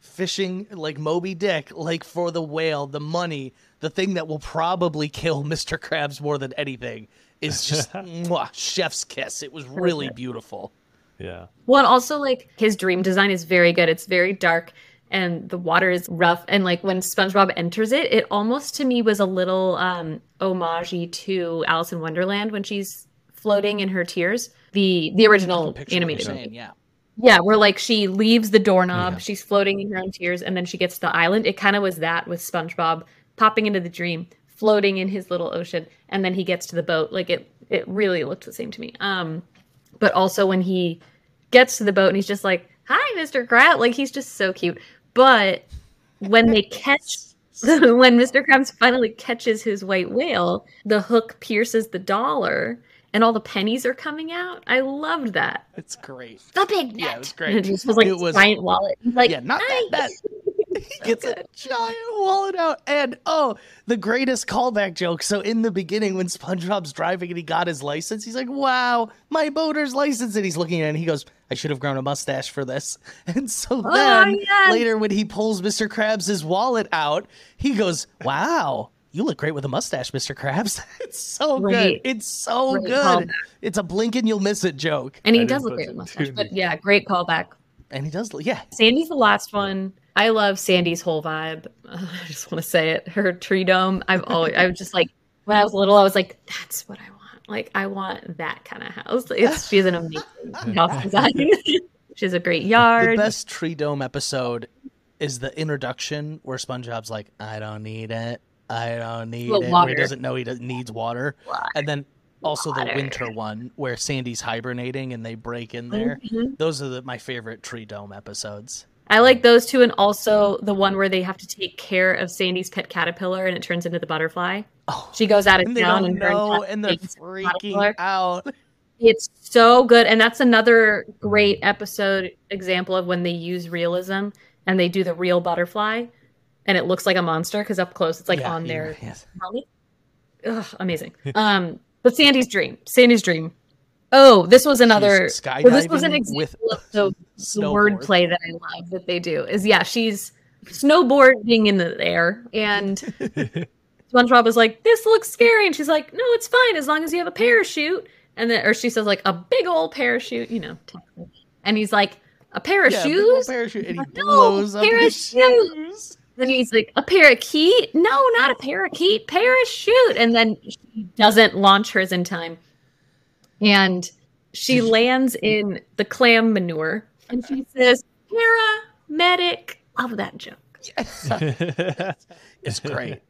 fishing like Moby Dick, like for the whale, the money, the thing that will probably kill (laughs) Mr. Krabs more than anything is just (laughs) mwah, chef's kiss. It was really beautiful. Yeah. Well, and also like his dream design is very good. It's very dark and the water is rough. And like when SpongeBob enters it, it almost to me was a little um homage to Alice in Wonderland when she's floating in her tears. The the original animated movie. yeah. Yeah, where like she leaves the doorknob, Yeah. she's floating in her own tears, and then she gets to the island. It kind of was that with SpongeBob popping into the dream, floating in his little ocean, and then he gets to the boat. Like it, it really looked the same to me. Um, but also when he gets to the boat and he's just like, "Hi, Mr. Krabs," like he's just so cute. But when they (laughs) catch, (laughs) when Mr. Krabs finally catches his white whale, the hook pierces the dollar. And all the pennies are coming out. I loved that It's great. the big net. Yeah, it was great. And it just was like It was- giant wallet. Like, yeah, not "Nice." that bad. (laughs) he gets a giant wallet out, and oh, the greatest callback joke. So in the beginning, when SpongeBob's driving and he got his license, he's like, "Wow, my boater's license," and he's looking at it and he goes, "I should have grown a mustache for this." (laughs) And so oh, then yes. later, when he pulls Mr. Krabs' wallet out, he goes, "Wow." You look great with a mustache, Mr. Krabs. (laughs) It's so good. It's so Great good. callback. It's a blink and you'll miss it joke. And he I does didn't look great with and mustache. But yeah, great callback. And he does, look yeah. Sandy's the last one. I love Sandy's whole vibe. (laughs) I just want to say it. Her tree dome. I've always, I was just like, when I was little, I was like, that's what I want. Like, I want that kind of house. It's, (laughs) she has an amazing house design. (laughs) she has a great The yard. best Tree Dome episode is the introduction where SpongeBob's like, "I don't need it. I don't need Well, it." Where he doesn't know he does, needs water, Water. and then also the winter one where Sandy's hibernating and they break in there. Mhm. Those are the, my favorite Tree Dome episodes. I like those two, and also the one where they have to take care of Sandy's pet caterpillar and it turns into the butterfly. Oh, She goes out of and town and know, and they're takes the freaking out. It's so good, and that's another great episode example of when they use realism and they do the real butterfly, and it looks like a monster because up close it's like Yeah, on yeah, their yes. Ugh, amazing. um, but Sandy's dream, Sandy's dream. Oh, this was another. She's So this was an example with of the, the snowboard. Wordplay that I love that they do. Is yeah, she's snowboarding in the air, and (laughs) SpongeBob is like, "This looks scary," and she's like, "No, it's fine as long as you have a parachute." And then, or she says like a big old parachute, you know. And he's like, "A pair of Yeah, shoes." parachute, and he No, blows up his parachute. shoes. Then he's like, "A parakeet? No, not a parakeet. Parachute!" And then she doesn't launch hers in time, and she lands in the clam manure, and she says, "Paramedic." Love that joke. (laughs) It's great.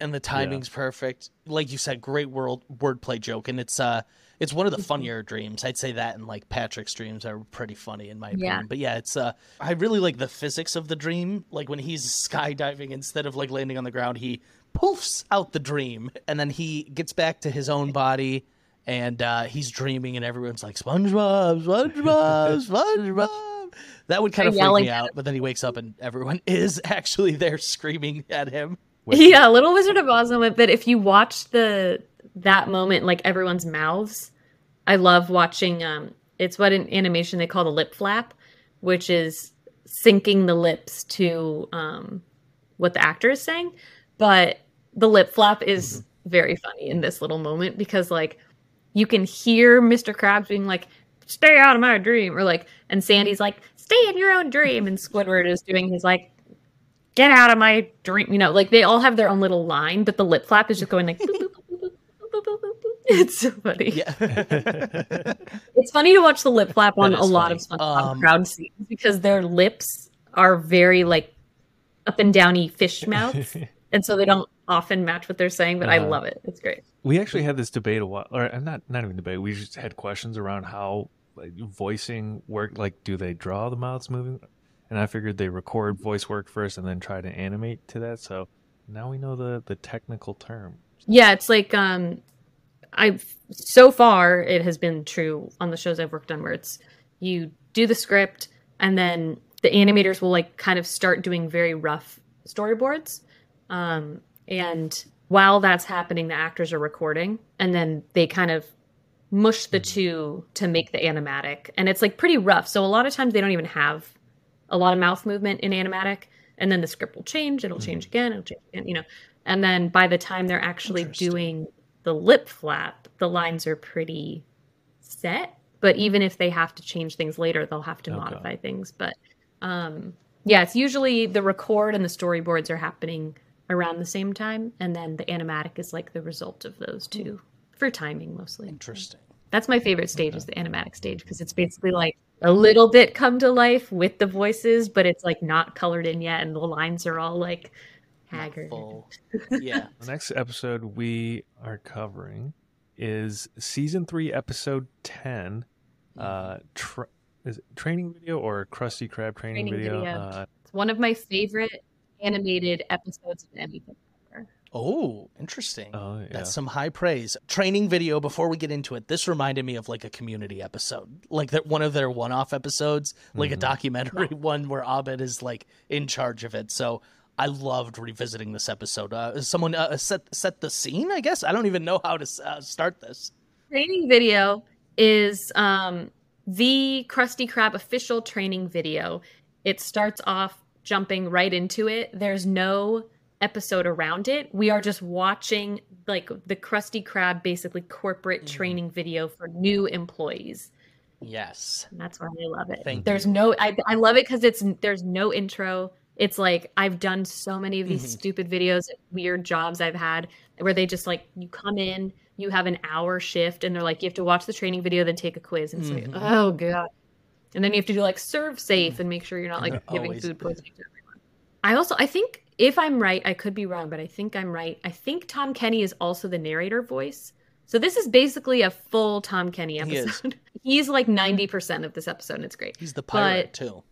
And the timing's perfect. Like you said, great world wordplay joke. And it's uh it's one of the funnier dreams. I'd say that and like Patrick's dreams are pretty funny in my opinion. Yeah. But yeah, it's uh I really like the physics of the dream. Like when he's skydiving, instead of like landing on the ground, he poofs out the dream and then he gets back to his own body and uh he's dreaming and everyone's like SpongeBob, SpongeBob, (laughs) SpongeBob. That would kind of They're freak me out, but then he wakes up and everyone (laughs) is actually there screaming at him. Yeah, Little Wizard of Oz moment. But if you watch the that moment, like everyone's mouths, I love watching. Um, it's what in animation they call the lip flap, which is syncing the lips to um what the actor is saying. But the lip flap is very funny in this little moment because like you can hear Mr. Krabs being like, "Stay out of my dream," or like, and Sandy's like, "Stay in your own dream," and Squidward is doing his like, "Get out of my dream," you know, like they all have their own little line, but the lip flap is just going like. It's so funny. Yeah. (laughs) It's funny to watch the lip flap on a is lot of SpongeBob Um, crowd scenes because their lips are very like up and downy fish mouths, (laughs) and so they don't often match what they're saying. But I Uh-huh. love it. It's great. we actually had this debate a while, or uh, not not even debate. We just had questions around how like, voicing work. Like, do they draw the mouths moving? And I figured they record voice work first and then try to animate to that. So now we know the the technical term. Yeah, it's like um, I've so far it has been true on the shows I've worked on where it's you do the script and then the animators will like kind of start doing very rough storyboards. Um, and while that's happening, the actors are recording and then they kind of mush the two to make the animatic. And it's like pretty rough. So a lot of times they don't even have a lot of mouth movement in animatic. And then the script will change, it'll change again, it'll change again, you know. And then by the time they're actually doing the lip flap, the lines are pretty set. But even if they have to change things later, they'll have to Okay. modify things. But um, yeah, it's usually the record and the storyboards are happening around the same time, and then the animatic is like the result of those two for timing mostly. Interesting. That's my favorite stage is the animatic stage because it's basically like a little bit come to life with the voices, but it's like not colored in yet, and the lines are all like haggard. full. (laughs) Yeah. The next episode we are covering is season three, episode ten. Uh, tra- is it training video or Krusty Krab training, Training video? video. Uh, It's one of my favorite animated episodes of anything. Oh, interesting. oh yeah. That's some high praise. Training video before we get into it. This reminded me of like a community episode. Like that one of their one-off episodes, like a Mhm. documentary (laughs) one where Abed is like in charge of it. So I loved revisiting this episode. Uh, someone uh, set set the scene, I guess. I don't even know how to uh, start this. training video is um, the Krusty Krab official training video. It starts off jumping right into it. There's no episode around it. We are just watching like the Krusty Krab basically corporate Mhm. training video for new employees. Yes. And that's why I love it. Thank there's you. no I I love it cuz it's there's no intro. It's like I've done so many of these Mhm. stupid videos, weird jobs I've had where they just like you come in, you have an hour shift and they're like you have to watch the training video then take a quiz and Mhm. like, "Oh god." And then you have to do like ServSafe and make sure you're not like They're giving food poisoning to everyone. I also I think if I'm right, I could be wrong, but I think I'm right. I think Tom Kenny is also the narrator voice. So this is basically a full Tom Kenny He is. episode. (laughs) He's like 90% of this episode and it's great. He's the pirate But- too.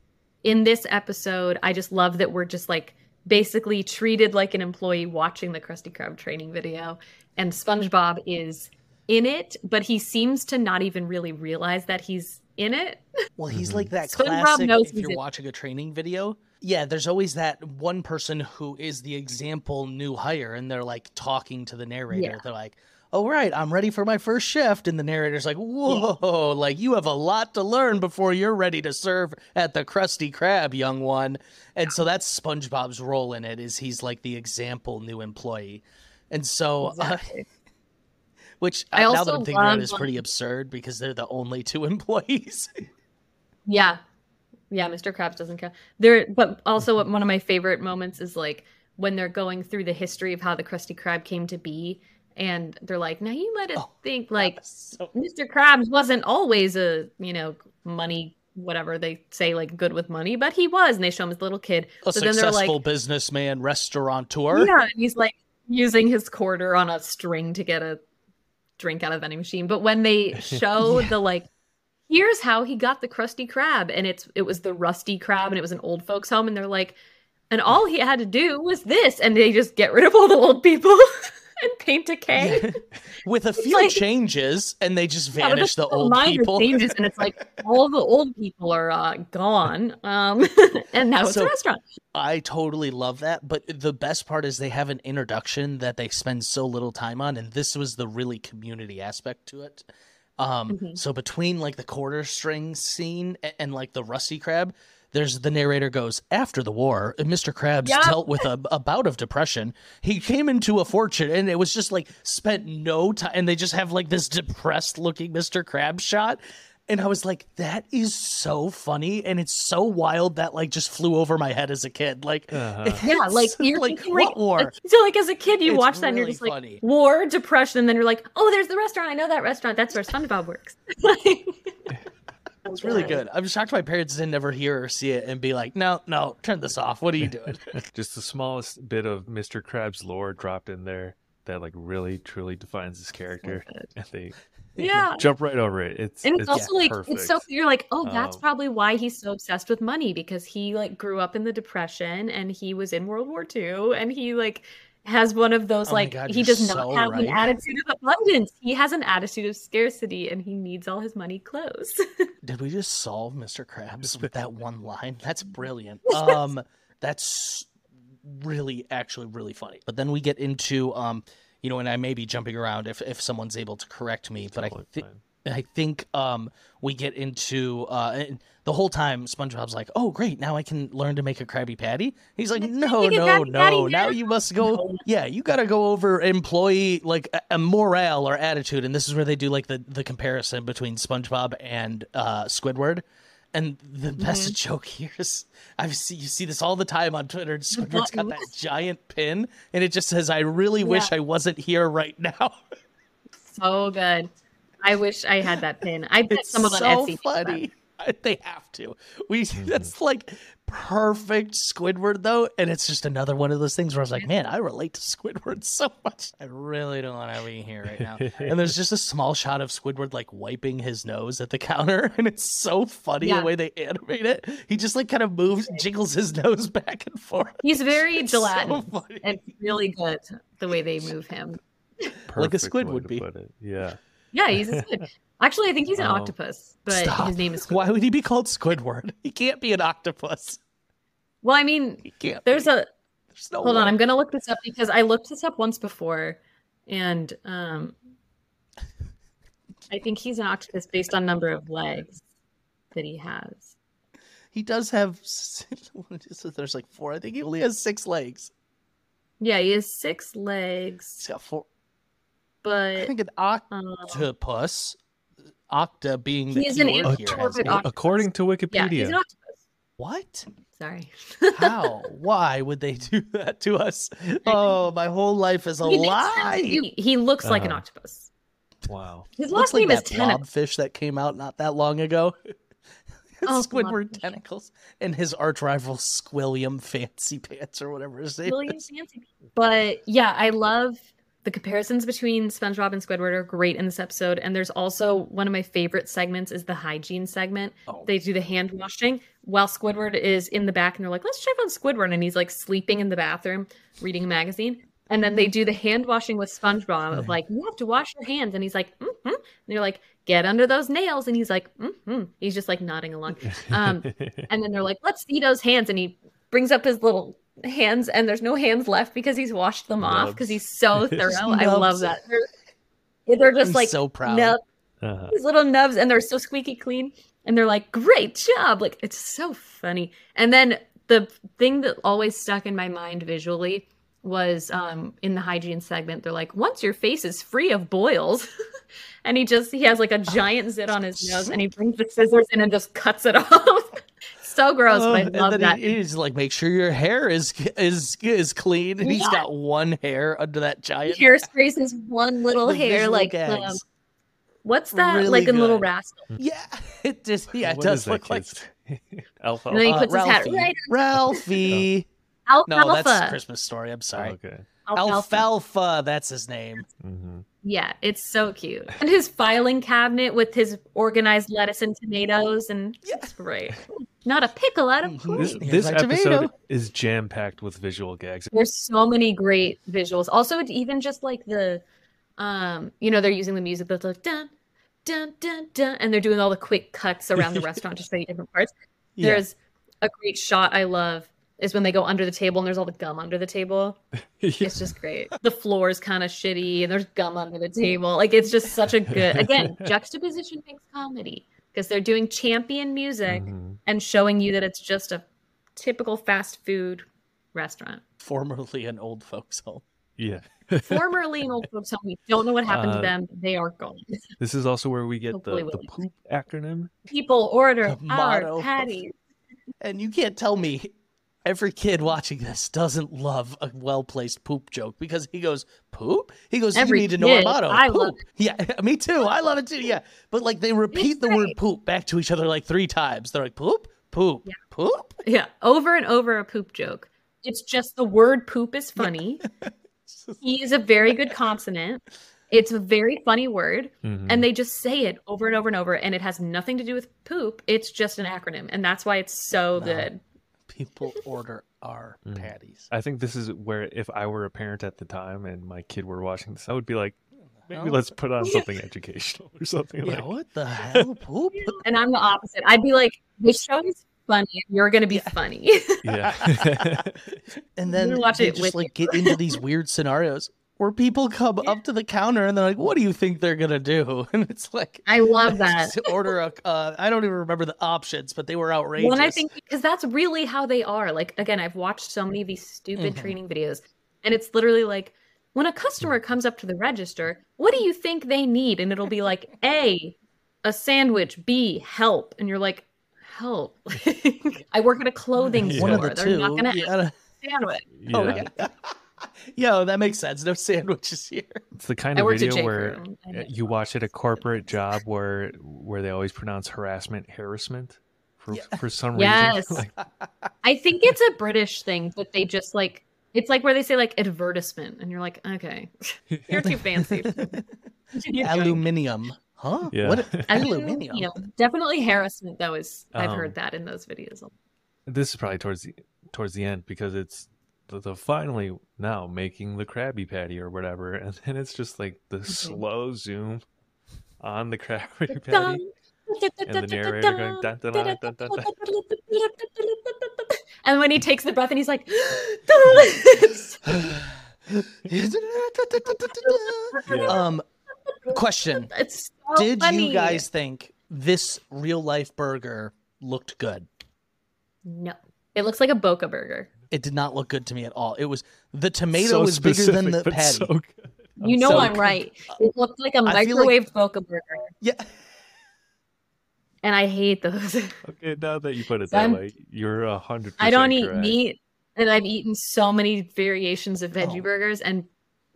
In this episode, I just love that we're just like basically treated like an employee watching the Krusty Krab training video and SpongeBob is in it, but he seems to not even really realize that he's in it. Well, he's Mhm. like that SpongeBob classic. knows If you're in- watching a training video, yeah, there's always that one person who is the example new hire, and they're like talking to the narrator. Yeah. They're like, "Oh right, I'm ready for my first shift," and the narrator's like, "Whoa, like you have a lot to learn before you're ready to serve at the Krusty Krab, young one." And so that's SpongeBob's role in it. Is he's like the example new employee, and so. Uh, Exactly. Which I uh, now that I'm thinking about it is pretty absurd because they're the only two (laughs) employees. Yeah. Yeah, Mr. Krabs doesn't count. There but also one of my favorite moments is like when they're going through the history of how the Krusty Krab came to be and they're like, "Now you might have Oh, think like so Mr. Krabs wasn't always a, you know, money whatever they say like good with money, but he was." And they show him as a little kid. a So then they're successful like, businessman, restaurateur. Yeah, and he's like using his quarter on a string to get a drink out of the vending machine. But when they show (laughs) Yeah. the like, here's how he got the Krusty Krab and it's it was the Rusty Crab, and it was an old folks' home, and they're like, and all he had to do was this, and they just get rid of all the old people (laughs) (laughs) and paint a K. With a few like- changes, and they just vanish it's the old people. changes, and it's like (laughs) all the old people are uh, gone, um, (laughs) and now it's So- a restaurant. I totally love that. But the best part is they have an introduction that they spend so little time on, and this was the really community aspect to it. Um, Mhm. so between like the quarter string scene and, and like the Rusty Crab, there's the narrator goes after the war, Mr. Krabs Yep. dealt with a, a bout of depression. He came into a fortune, and it was just like spent no time, and they just have like this depressed looking Mr. Krabs shot. And I was like, that is so funny, and it's so wild that like just flew over my head as a kid. Like, Uh-huh. Yeah, like you're like thinking, what like, war? like- so like as a kid you It's watch that and you're really just like war, depression, and then you're like, oh, there's the restaurant. I know that restaurant. That's where SpongeBob works. (laughs) It's really good. I'm shocked my parents didn't ever hear or see it and be like, no, no, turn this off. What are you doing? (laughs) Just the smallest bit of Mr. Krabs lore dropped in there that like really truly defines his character, and they (laughs) Yeah. jump right over it. It's And it's, it's also like perfect. it's so you're like, oh, that's Um, probably why he's so obsessed with money because he like grew up in the depression and he was in World War II and he like has one of those Oh like God, he you're does not so have right. an attitude of abundance. He has an attitude of scarcity and he needs all his money close. (laughs) Did we just solve Mr. Krabs with that one line? That's brilliant. (laughs) Um, that's really, actually, really funny. But then we get into, um, you know, and I may be jumping around if if someone's able to correct me, but I Totally think. I think um, we get into uh, the whole time. SpongeBob's like, "Oh, great! Now I can learn to make a Krabby Patty." He's like, "No, no, no! Now now." you must go. Yeah, you got to go over employee like a, a morale or attitude." And this is where they do like the the comparison between SpongeBob and uh, Squidward. And the (laughs) best joke here is I've see you see this all the time on Twitter. Squidward's got that giant pin, and it just says, "I really wish Yeah. I wasn't here right (laughs) now." so good. I wish I had that pin. I bet It's someone so on Etsy. thinks that. funny. They have to. We Mm-hmm. that's like perfect Squidward though, and it's just another one of those things where I was like, man, I relate to Squidward (laughs) so much. I really don't want to be here right now. (laughs) and there's just a small shot of Squidward like wiping his nose at the counter, (laughs) and it's so funny Yeah. the way they animate it. He just like kind of moves, jiggles his nose back and forth. He's very It's so gelatinous and really good the way they move him. Like a squid would be. Yeah. Yeah, he's a squid. Actually, I think he's an Um, octopus, but Stop. his name is Squidward. Why would he be called Squidward? (laughs) He can't be an octopus. Well, I mean, there's be. a There's no hold on. I'm gonna look this up because I looked this up once before, and um, I think he's an octopus based on number of legs that he has. He does have. s- (laughs) what is it? There's like four. I think he only has six legs. Yeah, he has six legs, He's got four. I think an um, octopus. Octa being the He is an here. anthropomorphic octopus. According to yeah, he's Wikipedia, an octopus. What? Sorry. How? (laughs) Why would they do that to us? Oh, my whole life is a He lie. He, he looks like an Uh-huh. octopus. wow. His Looks last like name is that Tentacle. blobfish that came out not that long ago. (laughs) Oh, Squidward Tentacles and his arch rival Squilliam Fancy Pants or whatever his name William is. Fancy. But yeah, I love the comparisons between SpongeBob and Squidward are great in this episode. And there's also one of my favorite segments is the hygiene segment. Oh. They do the hand washing while Squidward is in the back and they're like, let's check on Squidward. And he's like sleeping in the bathroom reading a magazine. And then they do the hand washing with SpongeBob of like, you have to wash your hands. And he's like, mm-hmm. And they're like, get under those nails. And he's like, mm-hmm. He's just like nodding along. Um, and then they're like, let's see those hands. And he brings up his little hands, and there's no hands left because he's washed them off because he's so thorough. (laughs) I love that. They're, they're just I'm like so proud. nub, Uh-huh. these little nubs, and they're so squeaky clean. And they're like, great job. Like, it's so funny. And then the thing that always stuck in my mind visually was um in the hygiene segment they're like once your face is free of boils (laughs) and he just he has like a giant zit on his nose and he brings the scissors in and just cuts it (laughs) off so gross Oh, but i and love then that He, he's like, make sure your hair is is is clean, and he's Yeah. got one hair under that giant. hairsprays his one little The hair like um, what's that Really like a little rascal Yeah, (laughs) it just yeah, it What does is that look like kid's- (laughs) Alpha. And then he uh, puts his hat Ralphie. right Ralphie. (laughs) alfalfa No, that's a Christmas story. I'm sorry. Okay. alfalfa. Alfalfa, that's his name. hmm yeah it's so cute and his filing cabinet with his organized lettuce and tomatoes and it's great not a pickle out of place This, this my episode tomato. is jam packed with visual gags. There's so many great visuals. Also, even just like the, um, you know, they're using the music that's like dun, dun, dun, dun, and they're doing all the quick cuts around the (laughs) restaurant to show you different parts. Yeah. There's a great shot I love is when they go under the table and there's all the gum under the table. (laughs) It's just great. The floor is kind of shitty and there's gum under the table. Like it's just such a good again, (laughs) juxtaposition makes comedy because they're doing champion music Mhm. and showing you that it's just a typical fast food restaurant. Formerly an old folks home. Yeah. Formerly an old folks home. We don't know what happened Uh, to them. They are gone. This is also where we get the, Hopefully the we'll- poop acronym. People order The motto our patties. (laughs) And you can't tell me every kid watching this doesn't love a well placed poop joke because he goes, Poop? He goes, Every You need to know our motto. I poop. Yeah, (laughs) me too. I love it too. Yeah. But like they repeat the word poop back to each other like three times. They're like, Poop, poop, poop. Yeah, over and over a poop joke. It's just the word poop is funny. (laughs) he is a very good consonant. It's a very funny word. Mhm. And they just say it over and over and over. And it has nothing to do with poop. It's just an acronym. And that's why it's so No. good. People order our Mm. patties. I think this is where if I were a parent at the time and my kid were watching this, I would be like, maybe hell? let's put on (laughs) something educational or something Yeah, like. what the hell? Poop? (laughs) And I'm the opposite. I'd be like, this show is funny. You're going to be funny. Yeah. (laughs) And then gonna watch they it just with like get into these weird scenarios where people come up to the counter and they're like, "What do you think they're gonna do?" (laughs) And it's like, I love (laughs) that. to order a. Uh, I don't even remember the options, but they were outrageous. When I think because that's really how they are. Like again, I've watched so many of these stupid Mhm. training videos, and it's literally like when a customer comes up to the register, what do you think they need? And it'll be like A, a sandwich, B, help, and you're like, help. (laughs) I work at a clothing Yeah. store. one of the They're two, not gonna you have sandwich. yeah. Oh, yeah. (laughs) Yo, that makes sense. No sandwiches here. It's the kind I of worked video where Crew. I uh, know. you watch at a corporate job where where they always pronounce harassment harassment for Yeah. for some Yes. reason. (laughs) Like, I think it's a British thing, but they just like it's like where they say like advertisement, and you're like, okay, (laughs) you're too fancy. Aluminium. Huh? Yeah. What? Aluminium. Aluminium. Definitely harassment though is I've Um, heard that in those videos. this is probably towards the towards the end because it's the, the finally now making the Krabby Patty or whatever, and then it's just like the slow zoom on the Krabby Patty. And the narrator going, dun, dun, dun, dun, dun, dun. And when he takes the breath and he's like, um, question: it's so Did funny. you guys think this real life burger looked good? No, it looks like a Boca burger. It did not look good to me at all. It was the tomato So was bigger than the patty. so good. You know so I'm right. It looked like a I feel like- microwave Boca burger, Yeah. and I hate those. (laughs) Okay, now that you put it So that I'm- way, you're a hundred. I don't eat correct. meat, and I've eaten so many variations of veggie Oh. burgers. And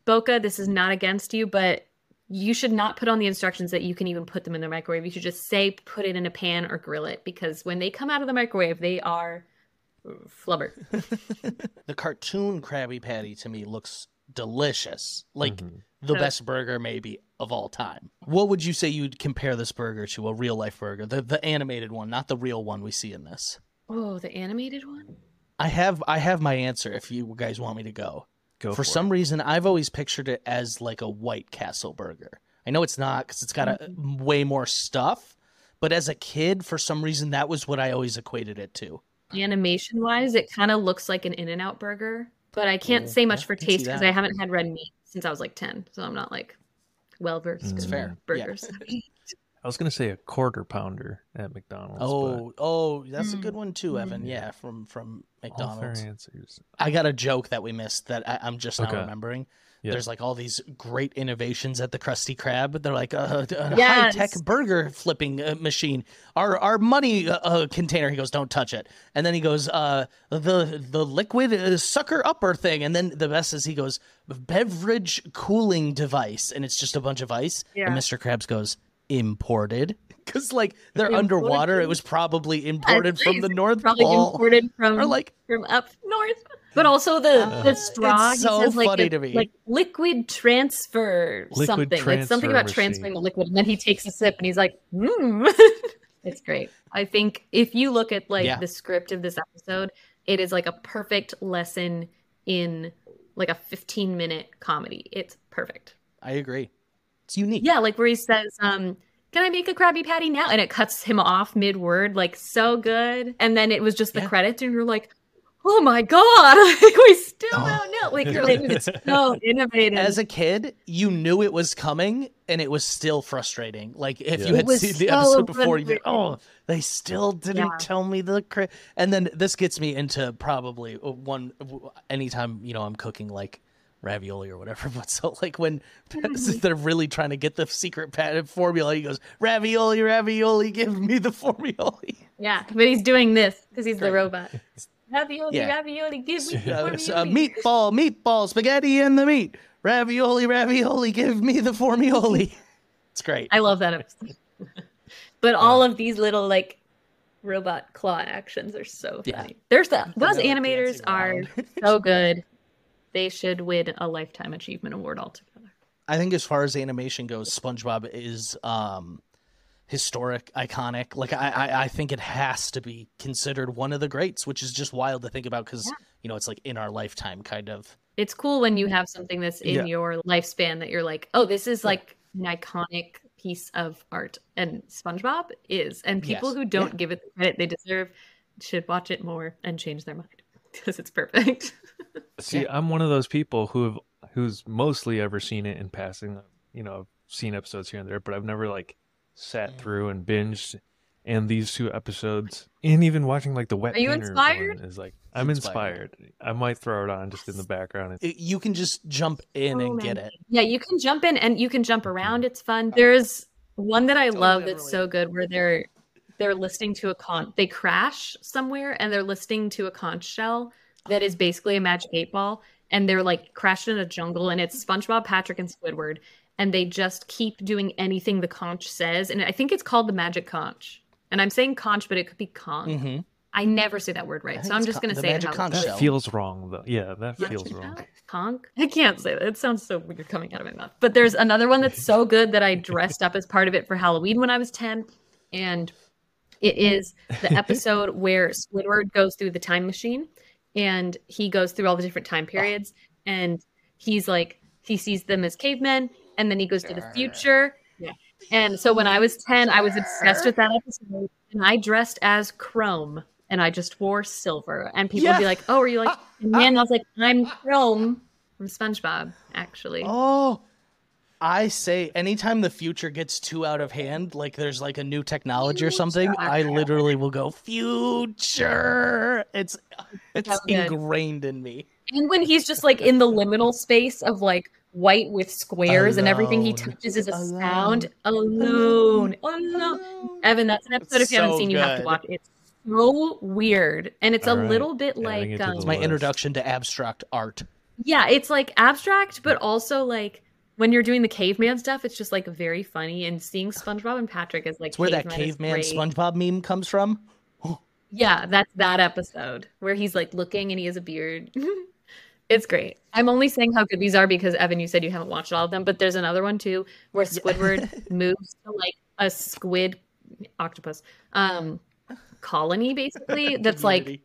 Boca, this is not against you, but you should not put on the instructions that you can even put them in the microwave. You should just say put it in a pan or grill it because when they come out of the microwave, they are flubber. (laughs) The cartoon Krabby Patty to me looks delicious. Like Mhm. the best burger maybe of all time. What would you say you'd compare this burger to a real life burger? The the animated one, not the real one we see in this. Oh, the animated one? I have I have my answer if you guys want me to go. Go for, for, some it. reason I've always pictured it as like a White Castle burger. I know it's not cuz it's got a, way more stuff, but as a kid for some reason that was what I always equated it to. Animation wise, it kind of looks like an In N Out burger, but I can't Oh, say much yeah, for I can see taste because. I haven't had red meat since I was like 10. So I'm not like well versed It's in fair. Yeah. burgers. (laughs) I was gonna say a quarter pounder at McDonald's. Oh, oh, that's a Mm. good one too, Evan. Mm. Yeah, from from but all fair McDonald's. answers. I got a joke that we missed that I, I'm just now Okay. remembering. Yeah. There's like all these great innovations at the Krusty Krab. They're like a, a Yes. high tech burger flipping uh, machine. Our our money uh, uh, container. He goes, don't touch it. And then he goes, uh, the the liquid uh, sucker upper thing. And then the best is he goes, beverage cooling device, and it's just a bunch of ice. Yeah. And Mr. Krabs goes, imported. (laughs) Because like they're Imported? underwater, it was probably imported from the North Probably Pole. imported from (laughs) Or like from up north. But also the Uh, the straw. it's he so says like funny a- to me. like liquid transfer Liquid something. it's something about machine. transferring the liquid, and then he takes a sip and he's like, mm. (laughs) "It's great." I think if you look at like Yeah. the script of this episode, it is like a perfect lesson in like a 15 minute comedy. It's perfect. I agree. It's unique. Yeah, like where he says, um, can I make a Krabby Patty now? And it cuts him off mid word, like so good. And then it was just the Yeah. credits, and you're like, oh my god, (laughs) like we still don't know. Like you're (laughs) like it's so innovative. As a kid, you knew it was coming, and it was still frustrating. Like if Yeah. you had was seen the so episode before, you frustrating. oh, they still didn't Yeah. tell me the. Cra-. And then this gets me into probably uh, one anytime you know I'm cooking like ravioli or whatever. (laughs) But so like when they're really trying to get the secret patent formula, he goes ravioli, ravioli, give me the formula. yeah, but he's doing this because he's the robot. Ravioli, Yeah. ravioli, give me Uh, uh, meatball, meatball, spaghetti and the meat. Ravioli, ravioli, give me the formioli. (laughs) It's great. I love that episode. (laughs) but all of these little like robot claw actions are so Yeah. funny. There's the those animators are so (laughs) good. They should win a lifetime achievement award altogether. I think as far as animation goes, SpongeBob is um historic, iconic. Like I, I, I think it has to be considered one of the greats, which is just wild to think about because you know it's like in our lifetime, kind of. It's cool when you have something that's in Yeah. your lifespan that you're like, oh, this is like an iconic piece of art, and SpongeBob is. And people Yes. who don't give it the credit they deserve should watch it more and change their mind (laughs) because it's perfect. (laughs) See, I'm one of those people who have who's mostly ever seen it in passing. You know, I've seen episodes here and there, but I've never like sat through and binged. And these two episodes, and even watching like the wet Are you inspired? is like I'm Inspired. inspired. I might throw it on just in the background. It- you can just jump in So and get it. Yeah, you can jump in and you can jump around. It's fun. Oh. There's one that I Totally love that's so good where they're they're listening to a con they crash somewhere and they're listening to a conch shell that is basically a magic eight ball and they're like crashed in a jungle and it's SpongeBob, Patrick, and Squidward and they just keep doing anything the conch says and I think it's called the magic conch. And I'm saying conch, but it could be con. hmm I never say that word right, so I'm just con- gonna the say it magic how conch That feels wrong though. Yeah, that Magic feels wrong. Conch? I can't say that. It sounds so weird coming out of my mouth. But there's another one that's so good that I dressed up as part of it for Halloween when I was 10. And it is the (laughs) episode where Squidward goes through the time machine and he goes through all the different time periods. And he's like, he sees them as cavemen and then he goes to the future. Yeah. And so when I was 10, I was obsessed with that episode and I dressed as Chrome and I just wore silver. And people would be like, oh, are you like, (laughs) and then I was like, I'm Chrome from SpongeBob, actually. Oh, I say anytime the future gets too out of hand, like there's like a new technology or something, I literally will go future. It's it's ingrained in me. And when he's just like in the liminal space of like white with squares and everything he touches is a Alone. sound. Alone. Alone. Evan, that's an episode if you haven't So seen, you have to good. watch. It's so weird. And it's All a right. little bit Adding like um, It's my introduction to abstract art. Yeah, it's like abstract, but also like when you're doing the caveman stuff, it's just like very funny. And seeing SpongeBob and Patrick is like It's where that caveman great. SpongeBob meme comes from. (gasps) Yeah, that's that episode where he's like looking and he has a beard. (laughs) it's great. I'm only saying how good these are because Evan, you said you haven't watched all of them, but there's another one too where Squidward (laughs) moves to like a squid octopus um colony basically (laughs) that's like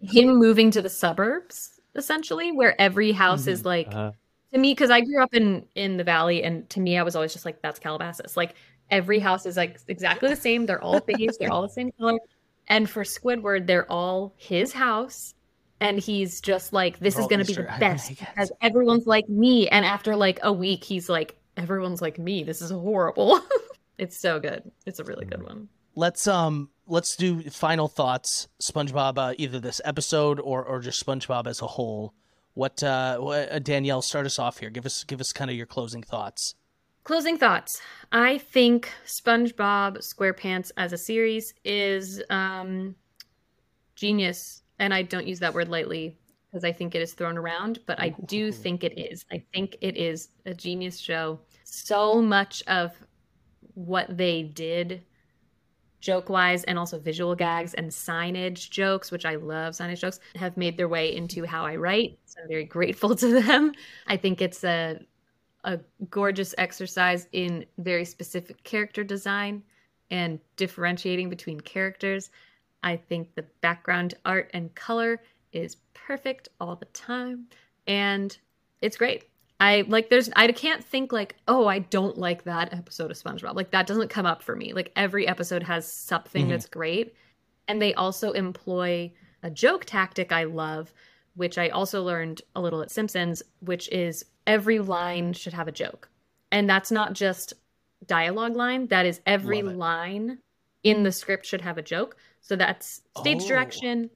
him moving to the suburbs essentially where every house is like Uh, to me because i grew up in in the valley and to me i was always just like that's calabasas. Like every house is like exactly the same. They're all beige. They're all the same color. And for squidward they're all his house and he's just like this They're is going to be the best because everyone's like me and after like a week he's like everyone's like me this is horrible (laughs) it's so good it's a really good one Let's um let's do final thoughts. SpongeBob, uh, either this episode or or just SpongeBob as a whole. What uh, what, uh Danielle, start us off here. Give us give us kind of your closing thoughts. Closing thoughts. I think SpongeBob SquarePants as a series is um, genius, and I don't use that word lightly because I think it is thrown around, but I do (laughs) think it is. I think it is a genius show. So much of what they did joke wise and also visual gags and signage jokes, which I love signage jokes, have made their way into how I write. So I'm very (laughs) grateful to them. I think it's a a gorgeous exercise in very specific character design and differentiating between characters. I think the background art and color is perfect all the time and it's great. I like there's I can't think like, "Oh, I don't like that episode of SpongeBob." Like that doesn't come up for me. Like every episode has something Mhm. that's great and they also employ a joke tactic I love, which I also learned a little at Simpsons, which is every line should have a joke. And that's not just dialogue line, that is every line in the script should have a joke. So that's stage Oh. direction.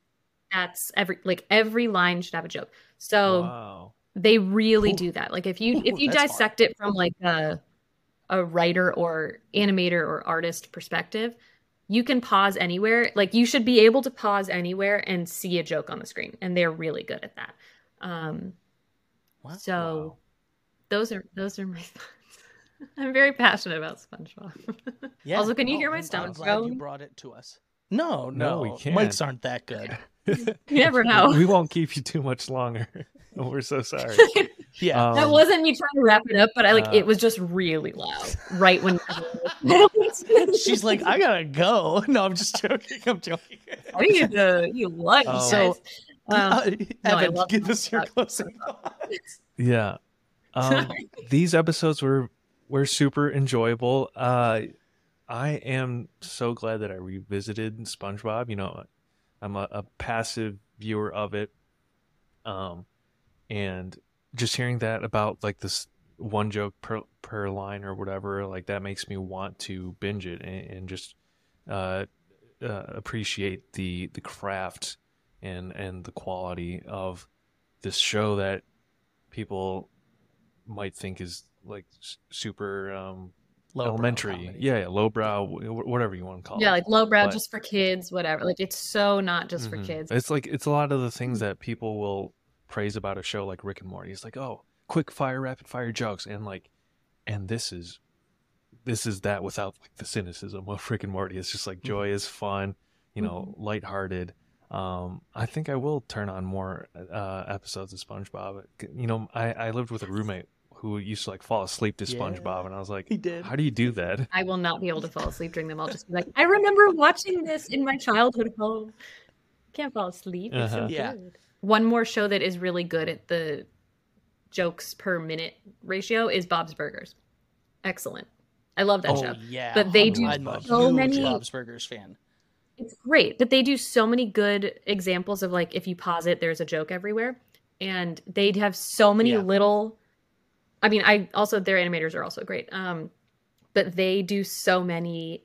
That's every like every line should have a joke. So wow. they really do that. Like if you if you that's dissect it from like a a writer or animator or artist perspective, you can pause anywhere. Like you should be able to pause anywhere and see a joke on the screen, and they're really good at that. Um, Wow. so those are those are my (laughs) thoughts. I'm very passionate about SpongeBob. Yeah. Also, can you hear my I'm- I'm stomach glad you growling? brought it to us. No, No, no, we can't. Mics aren't that good. (laughs) you never (laughs) know. we won't keep you too much longer. (laughs) We're so sorry. Yeah. that Um, wasn't me trying to wrap it up, but I like uh, it was just really loud right when. She's like, I gotta go. No, I'm just joking. I'm joking. What are you the you like Um, So. Um, Uh, Evan, love give us your closing. Yeah. Um, these episodes were were super enjoyable. Uh, I am so glad that I revisited SpongeBob. You know, I'm a, a passive viewer of it, um, and just hearing that about like this one joke per per line or whatever, like that makes me want to binge it and, and just uh, uh, appreciate the the craft and and the quality of this show that people might think is like super um Lowbrow elementary yeah, yeah lowbrow whatever you want to call yeah, it. Yeah, like lowbrow but- just for kids, whatever. Like it's so not just for Mhm. kids. it's like it's a lot of the things that people will praise about a show like rick and morty. It's like oh quick fire rapid fire jokes and like and this is this is that without like the cynicism of rick and morty. It's just like Mm-hmm. joy is fun you know lighthearted. Um i think i will turn on more uh episodes of spongebob. You know i i lived with a roommate who used to like fall asleep to Yeah. spongebob and i was like He did. how do you do that I will not be able to fall asleep during them. I'll just be like, I remember watching this in my childhood home. Can't fall asleep. It's Uh-huh. Yeah. good. One more show that is really good at the jokes per minute ratio is Bob's Burgers. Excellent. I love that oh show. yeah, But they do I'm so huge many- Bob's Burgers fan. It's great, but they do so many good examples of like if you pause it, there's a joke everywhere, and they'd have so many Yeah. little. I mean, I also their animators are also great, um, but they do so many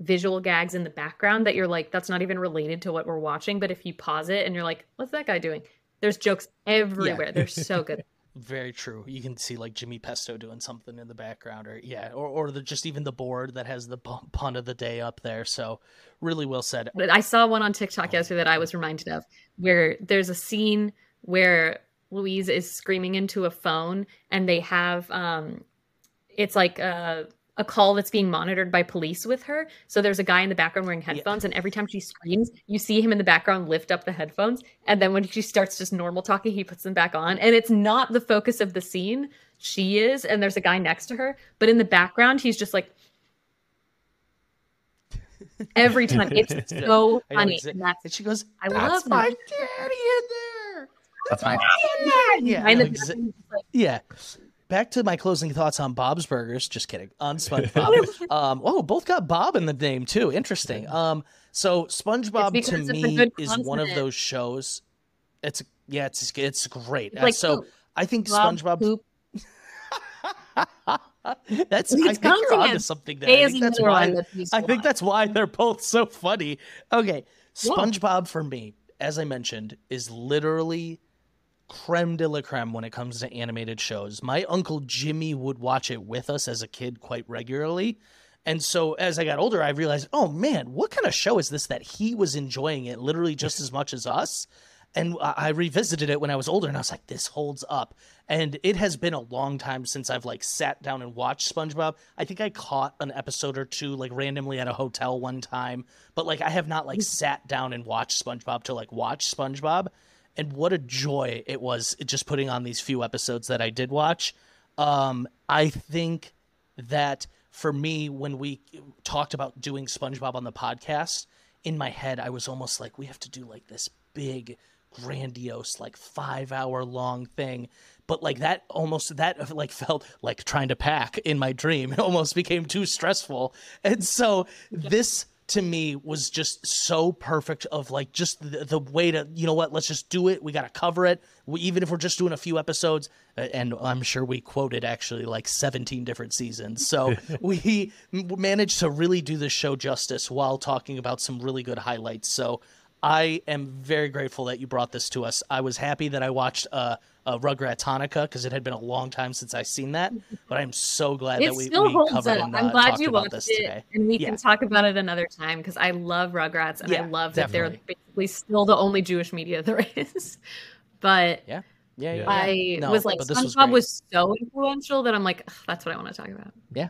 visual gags in the background that you're like, that's not even related to what we're watching. But if you pause it and you're like, what's that guy doing? There's jokes everywhere. They're so good. (laughs) Very true. You can see like Jimmy Pesto doing something in the background, or yeah, or or the, just even the board that has the pun of the day up there. So really well said. But I saw one on TikTok yesterday that I was reminded of where there's a scene where Louise is screaming into a phone and they have um it's like a a call that's being monitored by police with her. So there's a guy in the background wearing headphones and every time she screams, you see him in the background lift up the headphones and then when she starts just normal talking, he puts them back on and it's not the focus of the scene. She is and there's a guy next to her, but in the background he's just like (laughs) every time it's (laughs) so funny. exa- and that's And she goes, I "That's love my them. daddy in there." That's my Yeah, Behind exa- background, it's like, yeah. Back to my closing thoughts on Bob's Burgers. Just kidding. On SpongeBob. (laughs) um, oh, both got Bob in the name too. Interesting. Um, so SpongeBob to because it's a me good is one of those shows. It's yeah, it's it's great. It's Uh, like so poop. I think Bob SpongeBob. poop. (laughs) that's It's I think you're onto consonants. something there. A I is think that's why. one that's used I a think that's why they're both so funny. Okay, Yeah. SpongeBob for me, as I mentioned, is literally creme de la creme when it comes to animated shows. My uncle Jimmy would watch it with us as a kid quite regularly. And so as I got older, I realized, oh man, what kind of show is this that he was enjoying it literally just as much as us? And I revisited it when I was older and I was like, this holds up. And it has been a long time since I've like sat down and watched SpongeBob. I think I caught an episode or two like randomly at a hotel one time, but like I have not like mm. sat down and watched SpongeBob to like watch SpongeBob. And what a joy it was just putting on these few episodes that I did watch. Um, I think that for me, when we talked about doing SpongeBob on the podcast, in my head, I was almost like, we have to do like this big, grandiose, like five hour long thing. But like that almost, that like felt like trying to pack in my dream. (laughs) It almost became too stressful. And so this to me was just so perfect of like just the, the way to you know what let's just do it. We got to cover it. We, even if we're just doing a few episodes uh, and i'm sure we quoted actually like 17 different seasons. So (laughs) we managed to really do the show justice while talking about some really good highlights. So i am very grateful that you brought this to us. I was happy that i watched uh, uh rugrats hanukkah because it had been a long time since i seen that but i'm so glad It that we, still we holds covered up. and I'm uh, glad you about watched this it, today and we Yeah. can talk about it another time because I love Rugrats and I love that they're basically still the only Jewish media (laughs) there is. But yeah yeah, yeah, Yeah. I No, was like, but this was SpongeBob great. was so influential that I'm like, that's what I want to talk about. Yeah,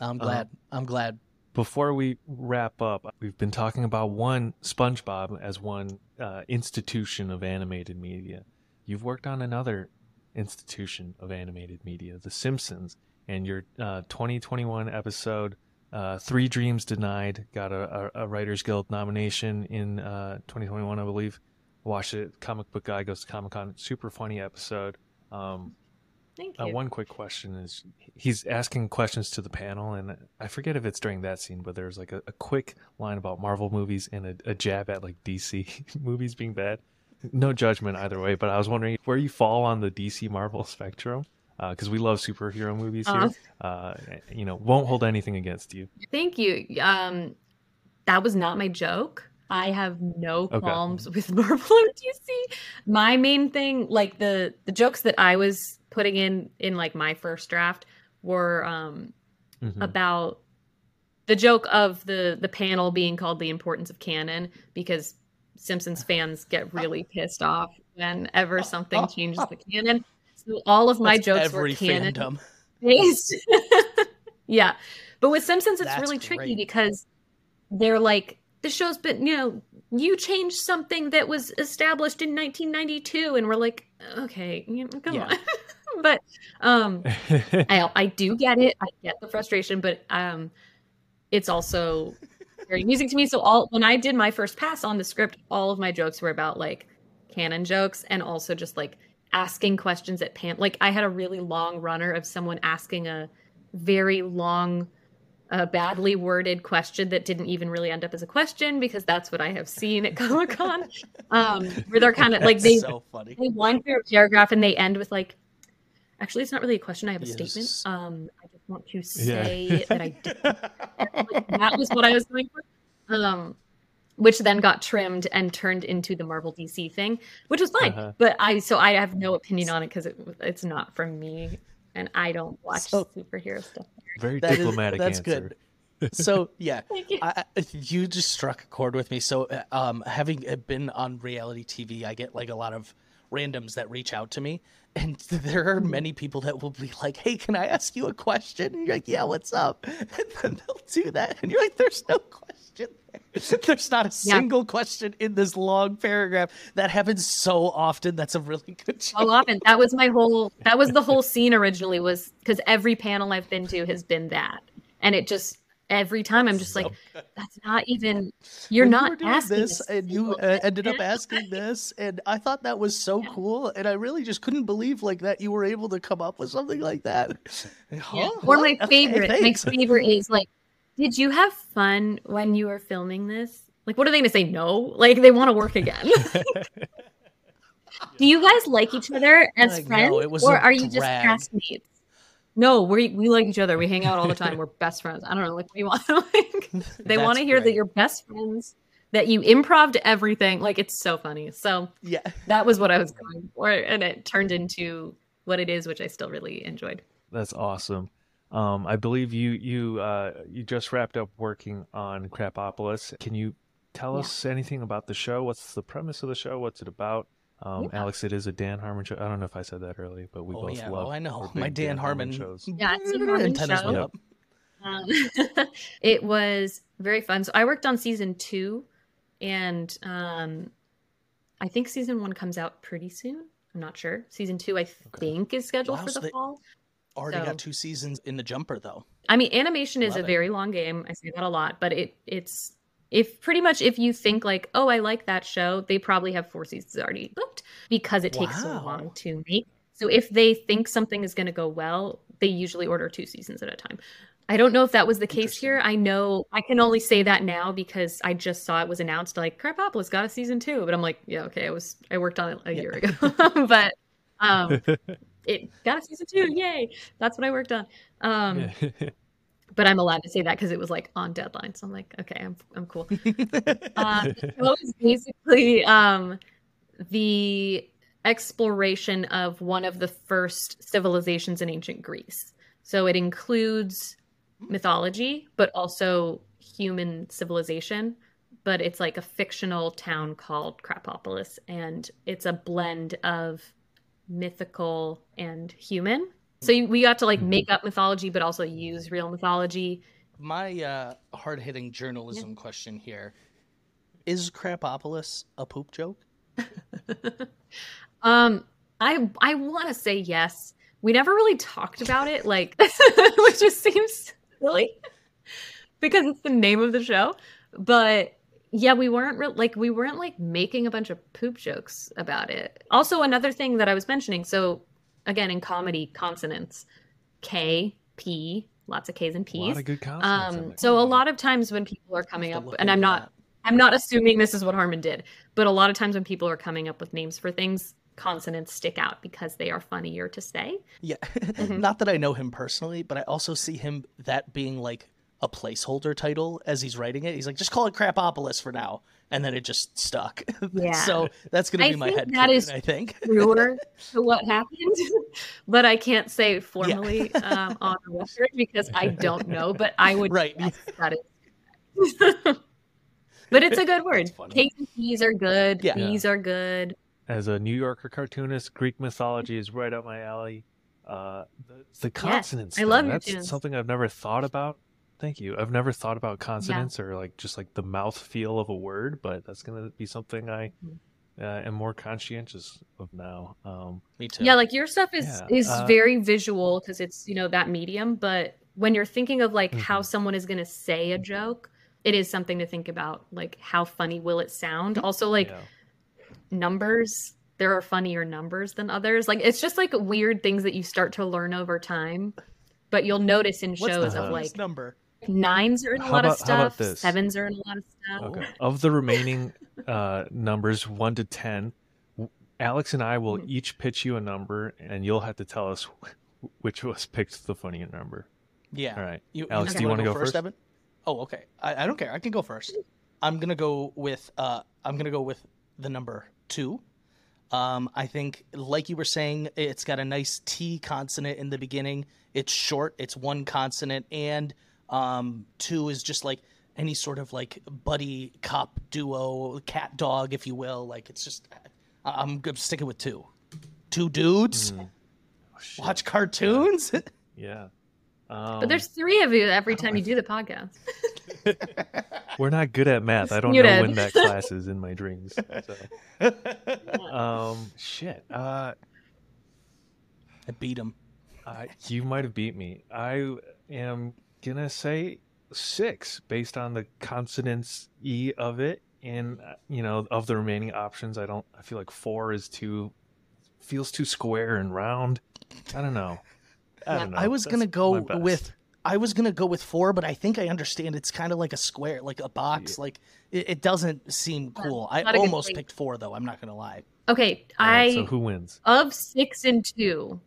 I'm Uh, glad i'm glad Before we wrap up, we've been talking about one SpongeBob as one uh, institution of animated media. You've worked on another institution of animated media, The Simpsons, and your uh, 2021 episode, uh, Three Dreams Denied, got a, a, a Writers Guild nomination in uh, 2021, I believe. Watched it. Comic Book Guy goes to Comic Con. Super funny episode. Um, Thank you. uh, one quick question is he's asking questions to the panel, and I forget if it's during that scene, but there's like a, a quick line about Marvel movies and a, a jab at like DC (laughs) movies being bad. No judgment either way, but I was wondering where you fall on the DC Marvel (laughs) spectrum because we love superhero movies here. Uh, you know, won't hold anything against you. Thank you. Um, that was not my joke. I have no Okay. qualms with (laughs) Marvel or DC. My main thing, like the the jokes that I was putting in in like my first draft, were um, Mhm. about the joke of the the panel being called the importance of canon because Simpsons fans get really pissed off whenever (laughs) something changes the canon. So all of my That's jokes were canon fandom based. (laughs) yeah. But with Simpsons, it's That's really tricky great. because they're like, the show's been, you know, you changed something that was established in 1992. And we're like, okay, you know, come Yeah. on. (laughs) but um, I, I do get it. I get the frustration, but um, it's also very amusing to me. So all when I did my first pass on the script, all of my jokes were about like canon jokes and also just like asking questions at pan. Like I had a really long runner of someone asking a very long, uh, badly worded question that didn't even really end up as a question because that's what I have seen at Comic Con. (laughs) um, where they're kind of like they so funny they wind through a paragraph and they end with like actually it's not really a question i have a Yes. statement um i want to (laughs) Yeah. say that i (laughs) did that was what i was going for um which then got trimmed and turned into the marvel dc thing which was fine Uh-huh. but i so i have no opinion on it because it, it's not from me and i don't watch So- superhero stuff Very That is- diplomatic that's answer. good (laughs) so yeah Thank you. I, I- you just struck a chord with me. So, uh, um, having uh, been on reality TV, I get like a lot of randoms that reach out to me, and (laughs) there are many people that will be like, "Hey, can I ask you a question?" And you're like, "Yeah, what's up?" (laughs) And then they'll do that, and you're like, "There's no question." There. (laughs) There's not a Yeah. single question in this long paragraph. That happens so often. That's a really good job. so often that was my whole that was the whole scene originally was because every panel i've been to has been that and it just every time i'm just like that's not even (laughs) you're When you not doing asking this, a and you uh, ended up asking this, and I thought that was so cool, and I really just couldn't believe like that you were able to come up with something like that. (laughs) Yeah. Or my Okay, favorite, my (laughs) favorite is like, did you have fun when you were filming this? Like, what are they gonna say? No, like they want to work again. Do you guys like each other as Like, no, friends, was or are you just castmates? No, we we like each other. We hang out all the time. We're best friends. I don't know, like you want? (laughs) like, (laughs) they want to hear that great. you're best friends, that you improved everything. Like it's so funny. So Yeah, that was what I was going for, and it turned into what it is, which I still really enjoyed. That's awesome. Um, I believe you you uh, you just wrapped up working on Krapopolis. Can you tell Yeah. us anything about the show? What's the premise of the show? What's it about? Um, Yeah. It is a Dan Harmon show. I don't know if I said that early, but we oh both yeah, love. oh I know my big Dan Harmon. shows. Yeah, it's a Harmon antennas show. Yep. Um, (laughs) it was very fun. So I worked on season two, and um, I think season one comes out pretty soon. I'm not sure. Season two, I think, is scheduled Wow, for so the they- fall. Already So- got two seasons in the jumper though. I mean, animation is a it. very long game. I say that a lot, but it it's if pretty much if you think like, oh, I like that show, they probably have four seasons already booked because it takes so long to make. So if they think something is going to go well, they usually order two seasons at a time. I don't know if that was the case here. I know I can only say that now because I just saw it was announced like Krapopolis got a season two, but I'm like, yeah, okay, I was I worked on it a Yeah. year ago, (laughs) but um, (laughs) it got a season two, yay! That's what I worked on. Um, (laughs) but I'm allowed to say that because it was like on deadline, so I'm like, okay, I'm I'm cool. (laughs) Uh, show is basically um, the exploration of one of the first civilizations in ancient Greece. So it includes mythology, but also human civilization. But it's like a fictional town called Krapopolis, and it's a blend of mythical and human. So you- we got to like make up mythology, but also use real mythology. My uh, hard hitting journalism question here is Krapopolis a poop joke? (laughs) Um, I I want to say yes. We never really talked about it, like, (laughs) which just seems silly (laughs) because it's the name of the show. But yeah, we weren't re- like we weren't like making a bunch of poop jokes about it. Also, another thing that I was mentioning. So again, in comedy, consonants, K, P, lots of K's and a P's. lot of good consonants. Um, so a lot of times when people are coming up, and I'm not that. I'm not assuming this is what Harmon did, but a lot of times when people are coming up with names for things, consonants stick out because they are funnier to say. Yeah. (laughs) Mhm. Not that I know him personally, but I also see him that being like a placeholder title as he's writing it. He's like, just call it Krapopolis for now. And then it just stuck. (laughs) Yeah. so that's going to I be my head. that canon, is I think. Truer (laughs) to what happened, (laughs) but I can't say formally um, on the record because I don't know. But I would Right. guess that is. but it's a good word. That's. K's and P's are good. Yeah. P's are good. As a New Yorker cartoonist, Greek mythology is right up my alley. Uh, the, the consonants. I love your That's something I've never thought about. Thank you. I've never thought about consonants or like just like the mouth feel of a word, but that's gonna be something I Mm-hmm. uh, am more conscientious of now. Um, Me too. Yeah, like your stuff is Yeah, is uh, very visual because it's you know that medium. But when you're thinking of like how Mhm. someone is going to say a joke, it is something to think about. Like how funny will it sound? Also, like yeah. numbers. There are funnier numbers than others. Like it's just like weird things that you start to learn over time. But you'll notice in What's shows the of like number? Nines are in a How lot of about- how about stuff, this? sevens are in a lot of stuff. Okay. Of the remaining uh, numbers, one to ten, Alex and I will Mhm. each pitch you a number, and you'll have to tell us wh- (laughs) which was picked the funnier number. Yeah. All right. You, Alex, just do you wanna wanna go first? Evan? Oh, okay. I, I don't care. I can go first. I'm gonna go with uh I'm gonna go with the number two. Um, I think, like you were saying, it's got a nice T consonant in the beginning. It's short. It's one consonant, and um, two is just like any sort of like buddy cop duo, cat dog, if you will. Like it's just, I- I'm good sticking with two. Two dudes Mm. Oh, watch cartoons. (laughs) Yeah. Um, But there's three of you every time you do the podcast. (laughs) we're not good at math. (laughs) I don't You know did. when that class is in my dreams. So. Um, shit. Uh, I beat him. I, you might have beat me. I am gonna say six based on the consonants e of it, and uh, you know of the remaining options. I don't. I feel like four is too feels too square and round. I don't know. I Yeah, don't know. I was That's gonna go with I was gonna go with four, but I think I understand it's kind of like a square, like a box. Yeah. Like it, it doesn't seem cool. I not a good almost picked four though. I'm not gonna lie. Okay, All right, I so who wins? of six and two.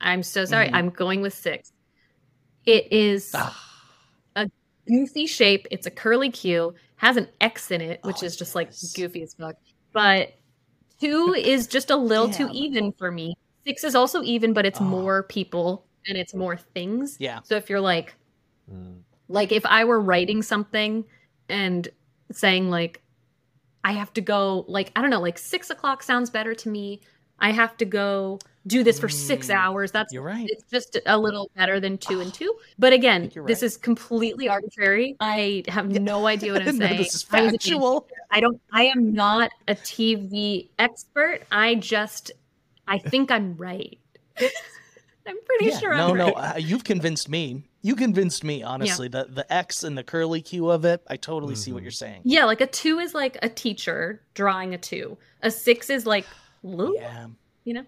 I'm so sorry. Mhm. I'm going with six. It is Ah, goofy shape. It's a curly Q, has an X in it, which Oh, is just like goofy as fuck. But two (laughs) is just a little too even for me. Six is also even, but it's Oh. more people and it's more things. yeah. So if you're like, Mm, like if I were writing something and saying like, I have to go, like I don't know, like six o'clock sounds better to me. I have to go do this for six Mm, hours. That's You're right. it's just a little better than two and (sighs) two. But again, think this right. is completely arbitrary. I have no idea what I'm (laughs) None saying. of this is I factual. I don't. I am not a TV expert. I just. I (laughs) think I'm right. (laughs) I'm pretty Yeah, sure no, I'm no, right. uh, you've convinced me. You convinced me, honestly. The the X and the curly Q of it, I totally see what Mhm. you're saying. Yeah, like a two is like a teacher drawing a two. A six is like Luke. Yeah. You know,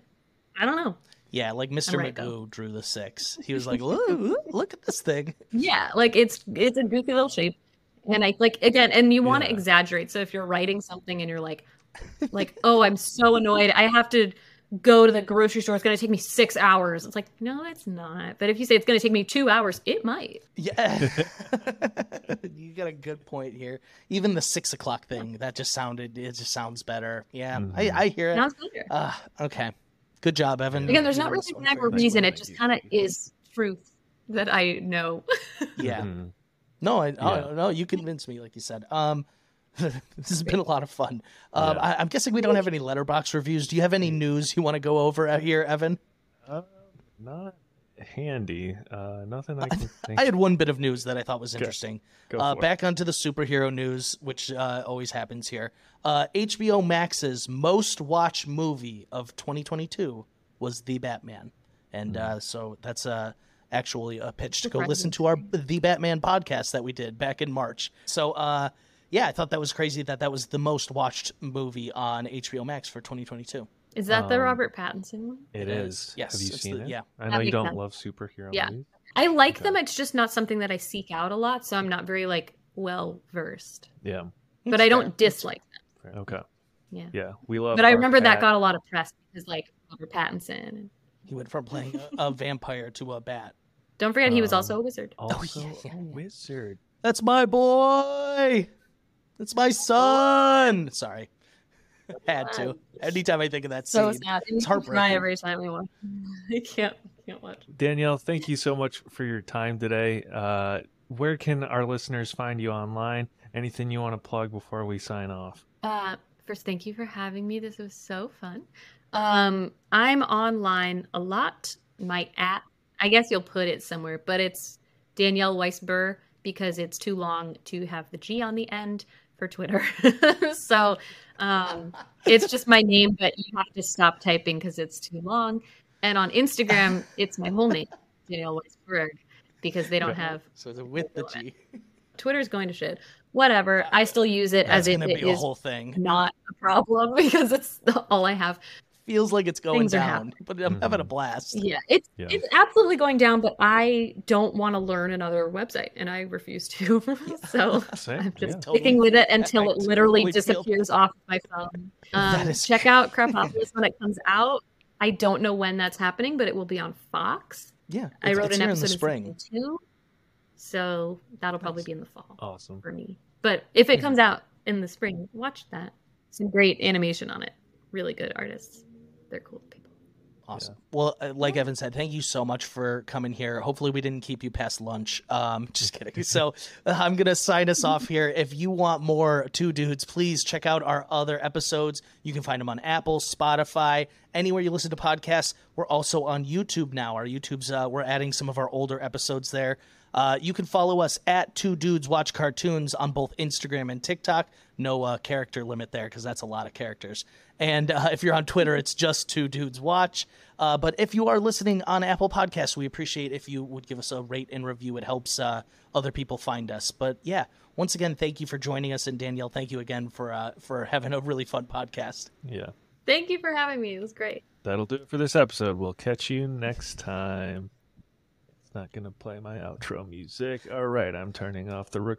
I don't know. Yeah, like Mr. right, Magoo drew the six. He was like, (laughs) look, look at this thing. Yeah, like it's it's a goofy little shape, and I like again, and you want to Yeah. exaggerate. So if you're writing something and you're like, like, oh, I'm so annoyed, I have to go to the grocery store. It's gonna take me six hours. It's like, no, it's not. But if you say it's gonna take me two hours, it might. Yeah. (laughs) you got a good point here. Even the six o'clock thing, that just sounded, it just sounds better. Yeah, I, I hear it. Sounds better. Uh, okay. Good job, Evan. Again, there's You not did really this one rhyme or very reason. It just kind of is truth that I know. (laughs) Yeah. Mhm. No, I, Yeah. oh, no, you convinced me, like you said. Um, (laughs) this has been a lot of fun. Um, Yeah. I, I'm guessing we don't have any Letterboxd reviews. Do you have any news you want to go over out here, Evan? Uh, not handy. Uh, nothing I can (laughs) think. I had one bit of news that I thought was interesting. Go Uh, for it. back onto the superhero news, which uh, always happens here. Uh, HBO Max's most watched movie of 2022 was The Batman, and Mm-hmm. uh, so that's uh, actually a pitch to go listen to our The Batman podcast that we did back in March. So uh, yeah, I thought that was crazy that that was the most watched movie on HBO Max for 2022. Is that the Um, Robert Pattinson one? It It is. is. Yes, Have you seen the- it? yeah. I know That you don't sense. love superhero Yeah. movies. I like Okay. them. It's just not something that I seek out a lot, so I'm not very like well versed. Yeah. But I don't dislike them. Okay. Yeah. Yeah. We love. But I our remember that got a lot of press because like Robert Pattinson. He went from playing a, a vampire to a bat. don't forget he was Um, also a wizard. Also, yeah, yeah, a wizard. That's my boy. That's my son. Sorry. (laughs) Had to. Anytime I think of that So scene. sad. It's Cry heartbreaking. every time we watch. (laughs) I can't. Can't watch. Danielle, thank you so much for your time today. Uh, where can our listeners find you online? Anything you want to plug before we sign off? Uh, first, thank you for having me. This was so fun. Um, I'm online a lot. My at, I guess you'll put it somewhere, but it's Danielle Weisburr because it's too long to have the G on the end for Twitter. (laughs) so um, it's just my name, but you have to stop typing because it's too long. And on Instagram, (laughs) it's my whole name, Danielle Weisberg, because they don't have So it's with the G. Twitter's going to shit. Whatever. I still use it That's as it, gonna it be a is whole thing. not a problem (laughs) because it's all I have. Feels like it's going Things down, but I'm having a Mhm. blast. Yeah, it's Yeah. it's absolutely going down, but I don't want to learn another website, and I refuse to. (laughs) so (laughs) Same, I'm just yeah. Totally. sticking with it until I it literally totally feel disappears off of my phone. (laughs) Um, is check out Krapopolis when it comes out. I don't know when that's happening, but it will be on Fox. Yeah. I wrote it's an here episode in the spring. in season two, so that'll probably be in the fall Awesome. for me. But if it comes out in the spring, watch that. Some great animation on it. Really good artists. They're cool people. Awesome. Well, uh, like Evan said, thank you so much for coming here. Hopefully, we didn't keep you past lunch. Um, (laughs) just kidding. So, uh, I'm gonna sign us off here. If you want more two dudes, please check out our other episodes. You can find them on Apple, Spotify, anywhere you listen to podcasts. We're also on YouTube now. Our YouTube's uh, we're adding some of our older episodes there. Uh, you can follow us at Two Dudes Watch Cartoons on both Instagram and TikTok. No uh, character limit there because that's a lot of characters. And uh, if you're on Twitter, it's just Two Dudes Watch. Uh, but if you are listening on Apple Podcasts, we appreciate if you would give us a rate and review. It helps uh, other people find us. But yeah, once again, thank you for joining us, and Danielle, thank you again for uh, for having a really fun podcast. Yeah. Thank you for having me. It was great. That'll do it for this episode. We'll catch you next time. It's not going to play my outro music. All right, I'm turning off the rec-